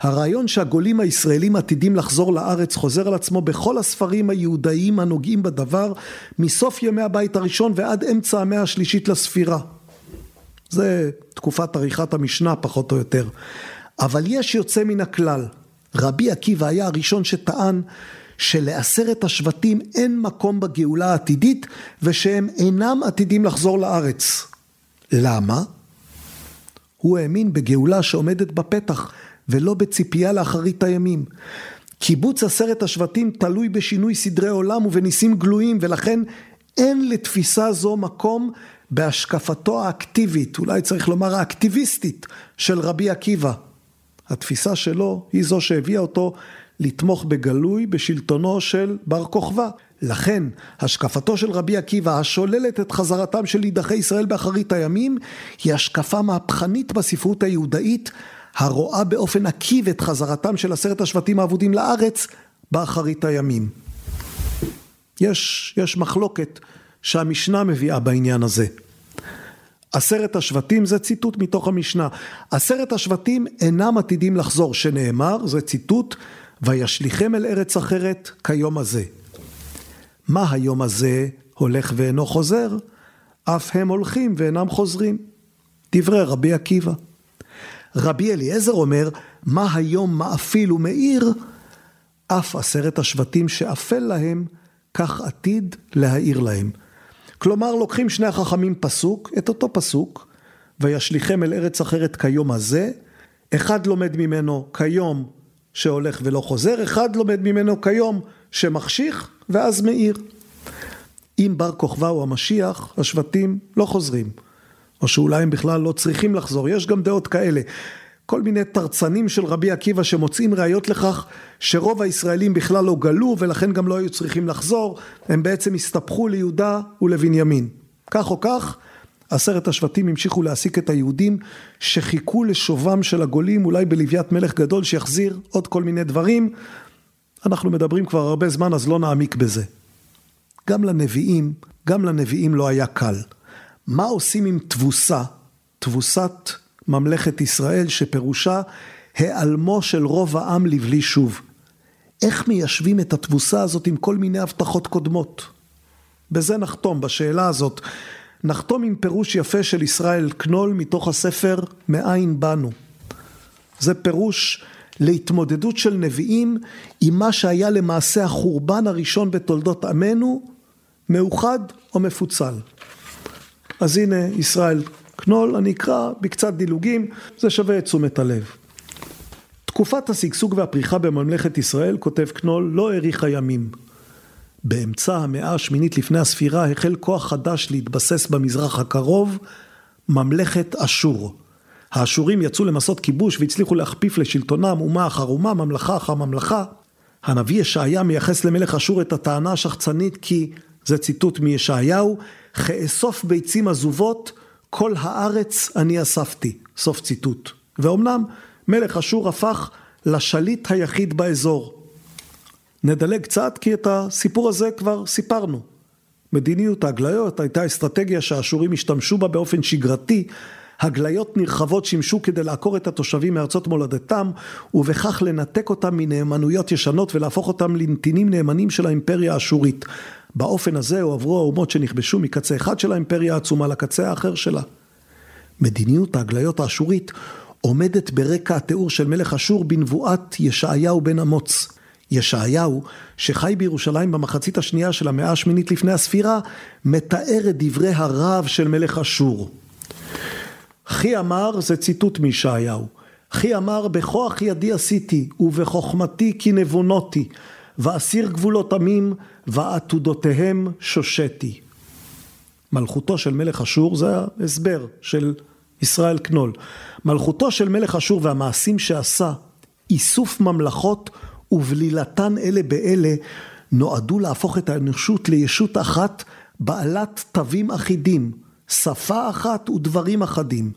S2: הרעיון שהגולים הישראלים עתידים לחזור לארץ חוזר על עצמו בכל הספרים היהודאיים הנוגעים בדבר מסוף ימי הבית הראשון ועד אמצע המאה השלישית לספירה. זה תקופת עריכת המשנה פחות או יותר. אבל יש יוצא מן הכלל. רבי עקיבא היה הראשון שטען שלעשרת השבטים אין מקום בגאולה העתידית ושהם אינם עתידים לחזור לארץ. למה? הוא האמין בגאולה שעומדת בפתח ולא בציפייה לאחרית הימים. קיבוץ עשרת השבטים תלוי בשינוי סדרי עולם ובניסים גלויים ולכן אין לתפיסה זו מקום בהשקפתו האקטיבית, אולי צריך לומר האקטיביסטית של רבי עקיבא. התפיסה שלו היא זו שהביאה אותו לתמוך בגלוי בשלטונו של בר כוכבא. לכן השקפתו של רבי עקיבא השוללת את חזרתם של נידחי ישראל באחרית הימים היא השקפה מהפכנית בספרות היהודאית הרואה באופן עקיב את חזרתם של עשרת השבטים האבודים לארץ באחרית הימים. יש, יש מחלוקת שהמשנה מביאה בעניין הזה. עשרת השבטים זה ציטוט מתוך המשנה. עשרת השבטים אינם עתידים לחזור, שנאמר, זה ציטוט, וישליכם אל ארץ אחרת כיום הזה. מה היום הזה הולך ואינו חוזר? אף הם הולכים ואינם חוזרים. דברי רבי עקיבא. רבי אליעזר אומר, מה היום מאפיל ומאיר? אף עשרת השבטים שאפל להם, כך עתיד להאיר להם. כלומר, לוקחים שני החכמים פסוק, את אותו פסוק, וישליכם אל ארץ אחרת כיום הזה, אחד לומד ממנו כיום שהולך ולא חוזר, אחד לומד ממנו כיום שמחשיך ואז מאיר. אם בר כוכבא הוא המשיח, השבטים לא חוזרים. או שאולי הם בכלל לא צריכים לחזור, יש גם דעות כאלה. כל מיני תרצנים של רבי עקיבא שמוצאים ראיות לכך שרוב הישראלים בכלל לא גלו ולכן גם לא היו צריכים לחזור, הם בעצם הסתפחו ליהודה ולבנימין. כך או כך, עשרת השבטים המשיכו להעסיק את היהודים שחיכו לשובם של הגולים אולי בלוויית מלך גדול שיחזיר עוד כל מיני דברים. אנחנו מדברים כבר הרבה זמן אז לא נעמיק בזה. גם לנביאים, גם לנביאים לא היה קל. מה עושים עם תבוסה, תבוסת ממלכת ישראל שפירושה העלמו של רוב העם לבלי שוב. איך מיישבים את התבוסה הזאת עם כל מיני הבטחות קודמות? בזה נחתום, בשאלה הזאת. נחתום עם פירוש יפה של ישראל קנול מתוך הספר מאין באנו. זה פירוש להתמודדות של נביאים עם מה שהיה למעשה החורבן הראשון בתולדות עמנו, מאוחד או מפוצל. אז הנה ישראל קנול, אני אקרא בקצת דילוגים, זה שווה את תשומת הלב. תקופת השגשוג והפריחה בממלכת ישראל, כותב קנול, לא האריכה ימים. באמצע המאה השמינית לפני הספירה החל כוח חדש להתבסס במזרח הקרוב, ממלכת אשור. האשורים יצאו למסעות כיבוש והצליחו להכפיף לשלטונם אומה אחר אומה, ממלכה אחר ממלכה. הנביא ישעיה מייחס למלך אשור את הטענה השחצנית כי, זה ציטוט מישעיהו, כאסוף ביצים עזובות כל הארץ אני אספתי, סוף ציטוט. ואומנם מלך אשור הפך לשליט היחיד באזור. נדלג קצת כי את הסיפור הזה כבר סיפרנו. מדיניות ההגליות הייתה אסטרטגיה שהאשורים השתמשו בה באופן שגרתי. הגליות נרחבות שימשו כדי לעקור את התושבים מארצות מולדתם ובכך לנתק אותם מנאמנויות ישנות ולהפוך אותם לנתינים נאמנים של האימפריה האשורית. באופן הזה הועברו האומות שנכבשו מקצה אחד של האימפריה העצומה לקצה האחר שלה. מדיניות ההגליות האשורית עומדת ברקע התיאור של מלך אשור בנבואת ישעיהו בן אמוץ. ישעיהו, שחי בירושלים במחצית השנייה של המאה השמינית לפני הספירה, מתאר את דברי הרב של מלך אשור. חי אמר, זה ציטוט מישעיהו, חי אמר בכוח ידי עשיתי ובחוכמתי כי נבונותי ואסיר גבולות עמים ועתודותיהם שושתי. מלכותו של מלך אשור זה ההסבר של ישראל קנול. מלכותו של מלך אשור והמעשים שעשה, איסוף ממלכות ובלילתן אלה באלה, נועדו להפוך את האנושות לישות אחת בעלת תווים אחידים, שפה אחת ודברים אחדים.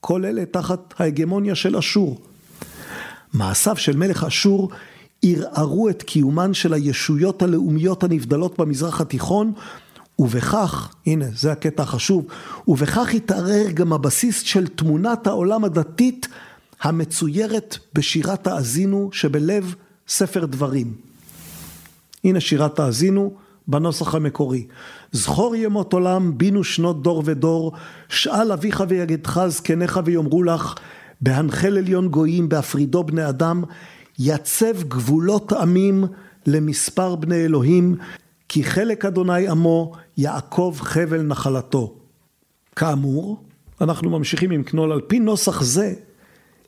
S2: כל אלה תחת ההגמוניה של אשור. מעשיו של מלך אשור ערערו את קיומן של הישויות הלאומיות הנבדלות במזרח התיכון ובכך, הנה זה הקטע החשוב, ובכך התערער גם הבסיס של תמונת העולם הדתית המצוירת בשירת האזינו שבלב ספר דברים. הנה שירת האזינו בנוסח המקורי. זכור ימות עולם, בינו שנות דור ודור, שאל אביך ויגדך זקניך ויאמרו לך, בהנחל עליון גויים, בהפרידו בני אדם, יצב גבולות עמים למספר בני אלוהים, כי חלק אדוני עמו, יעקב חבל נחלתו. כאמור, אנחנו ממשיכים עם קנול, על פי נוסח זה,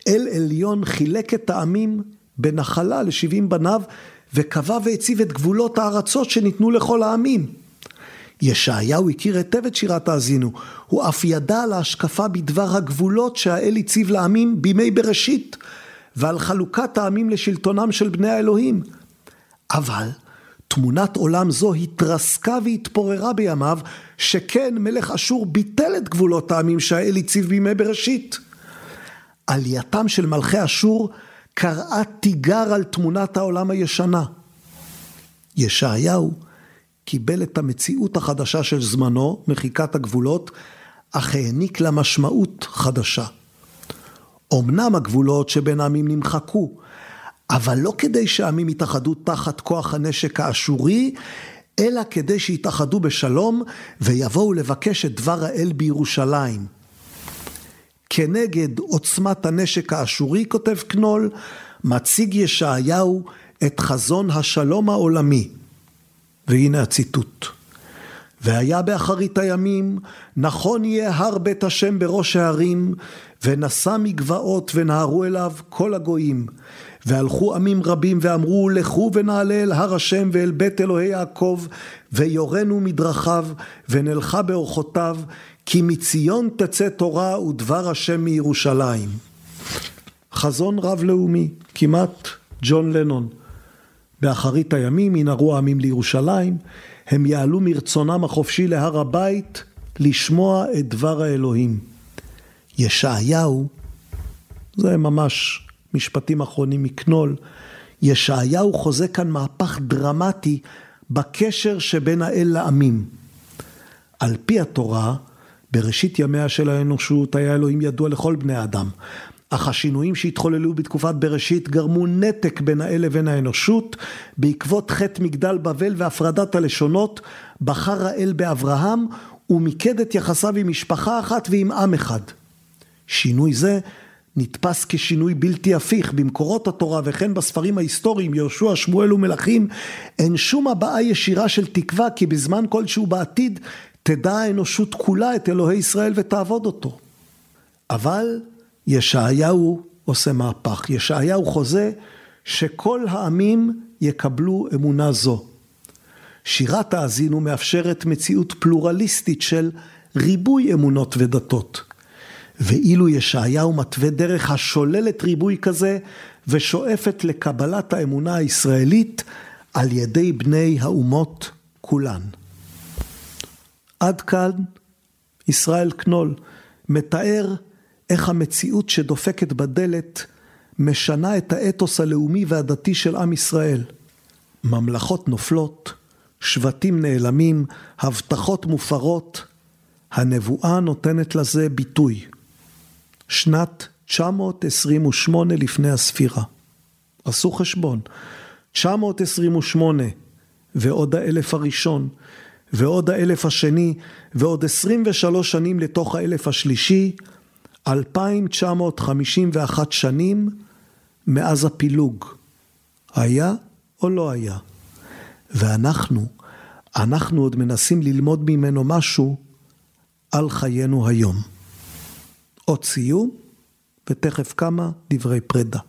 S2: אל עליון חילק את העמים בנחלה לשבעים בניו, וקבע והציב את גבולות הארצות שניתנו לכל העמים. ישעיהו הכיר היטב את שירת האזינו, הוא אף ידע על ההשקפה בדבר הגבולות שהאל הציב לעמים בימי בראשית, ועל חלוקת העמים לשלטונם של בני האלוהים. אבל תמונת עולם זו התרסקה והתפוררה בימיו, שכן מלך אשור ביטל את גבולות העמים שהאל הציב בימי בראשית. עלייתם של מלכי אשור קראה תיגר על תמונת העולם הישנה. ישעיהו קיבל את המציאות החדשה של זמנו, מחיקת הגבולות, אך העניק לה משמעות חדשה. אמנם הגבולות שבין העמים נמחקו, אבל לא כדי שהעמים יתאחדו תחת כוח הנשק האשורי, אלא כדי שיתאחדו בשלום ויבואו לבקש את דבר האל בירושלים. כנגד עוצמת הנשק האשורי, כותב קנול, מציג ישעיהו את חזון השלום העולמי. והנה הציטוט: והיה באחרית הימים, נכון יהיה הר בית השם בראש ההרים, ונשא מגבעות ונהרו אליו כל הגויים. והלכו עמים רבים ואמרו לכו ונעלה אל הר השם ואל בית אלוהי יעקב ויורנו מדרכיו ונלכה באורחותיו כי מציון תצא תורה ודבר השם מירושלים. חזון רב לאומי, כמעט ג'ון לנון. באחרית הימים ינהרו העמים לירושלים, הם יעלו מרצונם החופשי להר הבית לשמוע את דבר האלוהים. ישעיהו, זה ממש משפטים אחרונים מקנול, ישעיהו חוזה כאן מהפך דרמטי בקשר שבין האל לעמים. על פי התורה, בראשית ימיה של האנושות היה אלוהים ידוע לכל בני האדם. אך השינויים שהתחוללו בתקופת בראשית גרמו נתק בין האל לבין האנושות. בעקבות חטא מגדל בבל והפרדת הלשונות, בחר האל באברהם ומיקד את יחסיו עם משפחה אחת ועם עם אחד. שינוי זה נתפס כשינוי בלתי הפיך במקורות התורה וכן בספרים ההיסטוריים יהושע, שמואל ומלכים אין שום הבעה ישירה של תקווה כי בזמן כלשהו בעתיד תדע האנושות כולה את אלוהי ישראל ותעבוד אותו. אבל ישעיהו עושה מהפך, ישעיהו חוזה שכל העמים יקבלו אמונה זו. שירת האזינו מאפשרת מציאות פלורליסטית של ריבוי אמונות ודתות. ואילו ישעיהו מתווה דרך השוללת ריבוי כזה ושואפת לקבלת האמונה הישראלית על ידי בני האומות כולן. עד כאן ישראל קנול מתאר איך המציאות שדופקת בדלת משנה את האתוס הלאומי והדתי של עם ישראל. ממלכות נופלות, שבטים נעלמים, הבטחות מופרות, הנבואה נותנת לזה ביטוי. שנת 928 לפני הספירה. עשו חשבון, 928 ועוד האלף הראשון ועוד האלף השני ועוד 23 שנים לתוך האלף השלישי, 2,951 שנים מאז הפילוג. היה או לא היה? ואנחנו, אנחנו עוד מנסים ללמוד ממנו משהו על חיינו היום. עוד סיום, ותכף כמה דברי פרידה.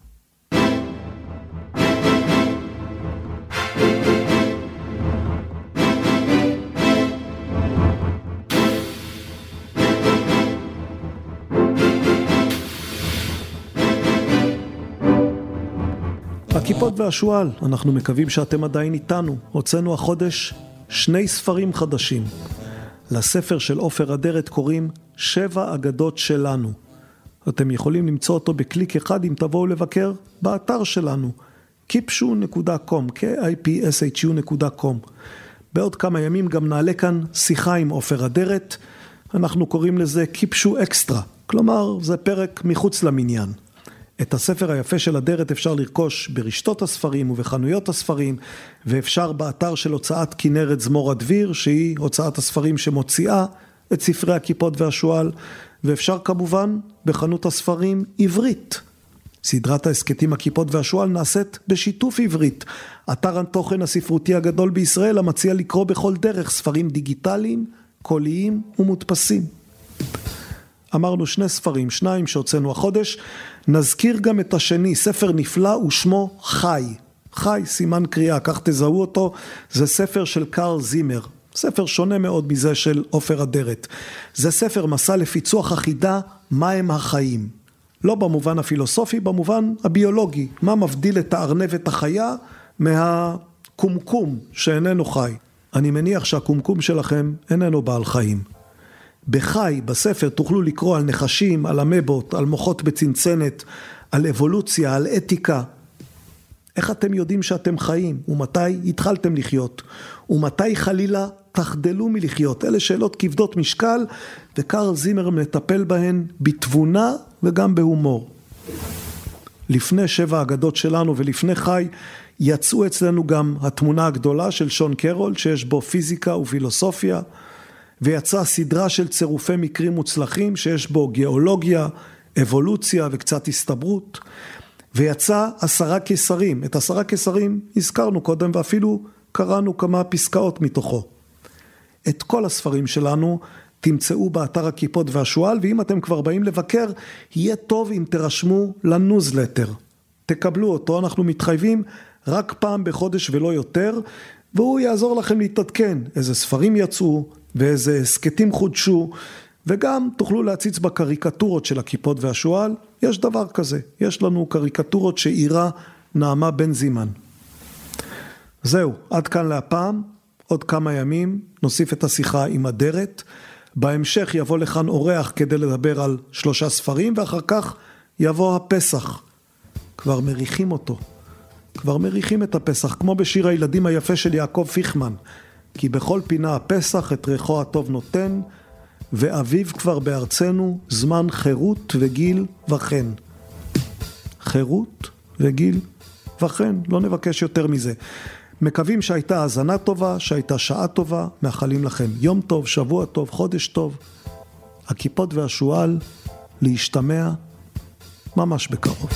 S2: והשועל, אנחנו מקווים שאתם עדיין איתנו. הוצאנו החודש שני ספרים חדשים. לספר של עופר אדרת קוראים שבע אגדות שלנו. אתם יכולים למצוא אותו בקליק אחד אם תבואו לבקר באתר שלנו, kipshu.com, k-i-p-s-h-u.com. בעוד כמה ימים גם נעלה כאן שיחה עם עופר אדרת, אנחנו קוראים לזה קיפשו אקסטרה, כלומר זה פרק מחוץ למניין. את הספר היפה של אדרת אפשר לרכוש ברשתות הספרים ובחנויות הספרים, ואפשר באתר של הוצאת כנרת זמור הדביר, שהיא הוצאת הספרים שמוציאה את ספרי הכיפות והשועל, ואפשר כמובן בחנות הספרים עברית. סדרת ההסכתים הכיפות והשועל נעשית בשיתוף עברית. אתר התוכן הספרותי הגדול בישראל המציע לקרוא בכל דרך ספרים דיגיטליים, קוליים ומודפסים. אמרנו שני ספרים, שניים שהוצאנו החודש, נזכיר גם את השני, ספר נפלא ושמו חי. חי, סימן קריאה, כך תזהו אותו, זה ספר של קארל זימר. ספר שונה מאוד מזה של עופר אדרת. זה ספר מסע לפיצוח החידה, מהם החיים. לא במובן הפילוסופי, במובן הביולוגי. מה מבדיל את הארנבת החיה מהקומקום שאיננו חי. אני מניח שהקומקום שלכם איננו בעל חיים. בחי, בספר, תוכלו לקרוא על נחשים, על אמבות, על מוחות בצנצנת, על אבולוציה, על אתיקה. איך אתם יודעים שאתם חיים? ומתי התחלתם לחיות? ומתי חלילה תחדלו מלחיות? אלה שאלות כבדות משקל, וקרל זימר מטפל בהן בתבונה וגם בהומור. לפני שבע אגדות שלנו ולפני חי, יצאו אצלנו גם התמונה הגדולה של שון קרול, שיש בו פיזיקה ופילוסופיה. ויצאה סדרה של צירופי מקרים מוצלחים שיש בו גיאולוגיה, אבולוציה וקצת הסתברות ויצא עשרה קיסרים, את עשרה קיסרים הזכרנו קודם ואפילו קראנו כמה פסקאות מתוכו. את כל הספרים שלנו תמצאו באתר הקיפוד והשועל ואם אתם כבר באים לבקר יהיה טוב אם תירשמו לניוזלטר. תקבלו אותו, אנחנו מתחייבים רק פעם בחודש ולא יותר והוא יעזור לכם להתעדכן איזה ספרים יצאו, ואיזה הסכתים חודשו, וגם תוכלו להציץ בקריקטורות של הכיפות והשועל, יש דבר כזה, יש לנו קריקטורות שאירה נעמה בן זימן. זהו, עד כאן להפעם, עוד כמה ימים נוסיף את השיחה עם אדרת, בהמשך יבוא לכאן אורח כדי לדבר על שלושה ספרים, ואחר כך יבוא הפסח. כבר מריחים אותו, כבר מריחים את הפסח, כמו בשיר הילדים היפה של יעקב פיכמן. כי בכל פינה הפסח את ריחו הטוב נותן, ואביב כבר בארצנו זמן חירות וגיל וכן. חירות וגיל וכן, לא נבקש יותר מזה. מקווים שהייתה האזנה טובה, שהייתה שעה טובה, מאחלים לכם יום טוב, שבוע טוב, חודש טוב. הכיפות והשועל, להשתמע ממש בקרוב.